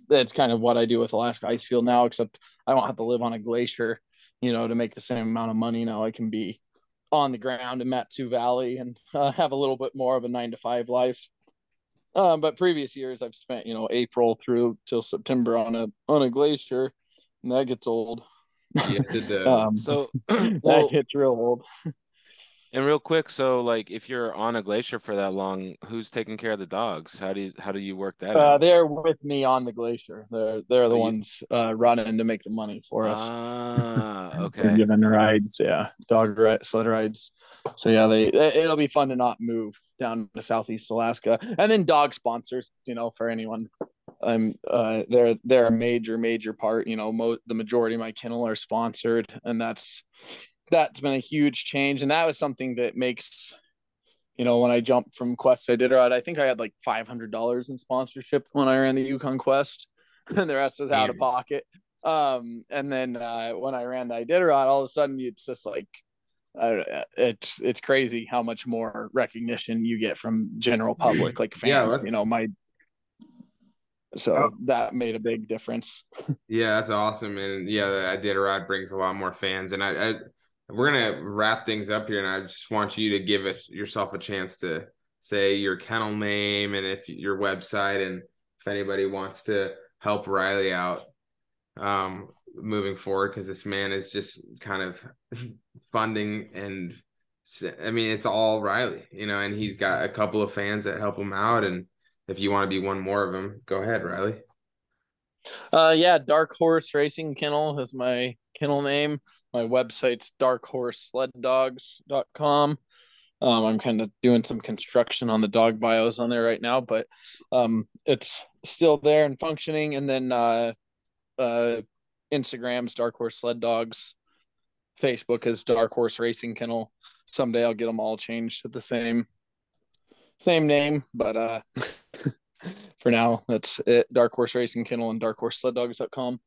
that's kind of what I do with Alaska ice field now, except I don't have to live on a glacier, you know, to make the same amount of money now. I can be on the ground in Matsu Valley and uh, have a little bit more of a nine to five life. Um, but previous years I've spent you know April through till September on a on a glacier, and that gets old. Yes, it does. um, So, that well, gets real old. and real quick, so like if you're on a glacier for that long, who's taking care of the dogs? How do you how do you work that Uh, out? they're with me on the glacier. They're they're the Oh, you- ones uh, running to make the money for us. Ah, okay. giving rides, yeah, dog ride, sled rides. So yeah, they it- it'll be fun to not move down to Southeast Alaska, and then dog sponsors. You know, for anyone, um, uh, they're they're a major major part. You know, mo- the majority of my kennel are sponsored, and that's that's been a huge change, and that was something that makes. You know, when I jumped from Quest to Iditarod, I think I had like five hundred dollars in sponsorship when I ran the Yukon Quest, and the rest was out of pocket. Um, and then uh, when I ran the Iditarod, all of a sudden it's just like uh, it's it's crazy how much more recognition you get from general public, like fans. Yeah, you know, my so Oh. that made a big difference. Yeah, that's awesome, and yeah, the Iditarod brings a lot more fans, and I, I we're gonna wrap things up here, and I just want you to give us yourself a chance to say your kennel name and if your website, and if anybody wants to help Riley out, um, moving forward, because this man is just kind of funding and. I mean, it's all Riley, you know, and he's got a couple of fans that help him out. And if you want to be one more of them, go ahead, Riley. Uh, yeah, Dark Horse Racing Kennel is my kennel name. My website's darkhorseSledDogs.com. Um, I'm kind of doing some construction on the dog bios on there right now, but um, it's still there and functioning. And then uh, uh, Instagram's Dark Horse Sled Dogs. Facebook is Dark Horse Racing Kennel. Someday I'll get them all changed to the same same name, but uh, for now that's it. Dark Horse Racing Kennel and darkhorseSledDogs.com.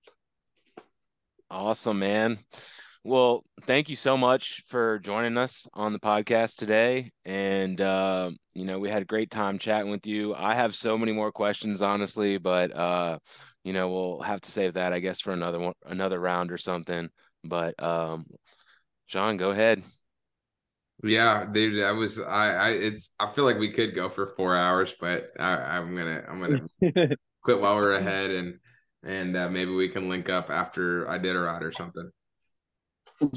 Awesome, man. Well, thank you so much for joining us on the podcast today. And uh, you know, we had a great time chatting with you. I have so many more questions, honestly, but uh, you know, we'll have to save that, I guess, for another one, another round or something. But um, Sean, go ahead. Yeah, dude, I was I I it's I feel like we could go for four hours, but I, I'm gonna I'm gonna quit while we're ahead and and uh, maybe we can link up after Iditarod or something.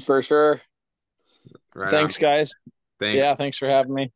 For sure. Right. Thanks, on. guys. Thanks. Yeah, thanks for having me.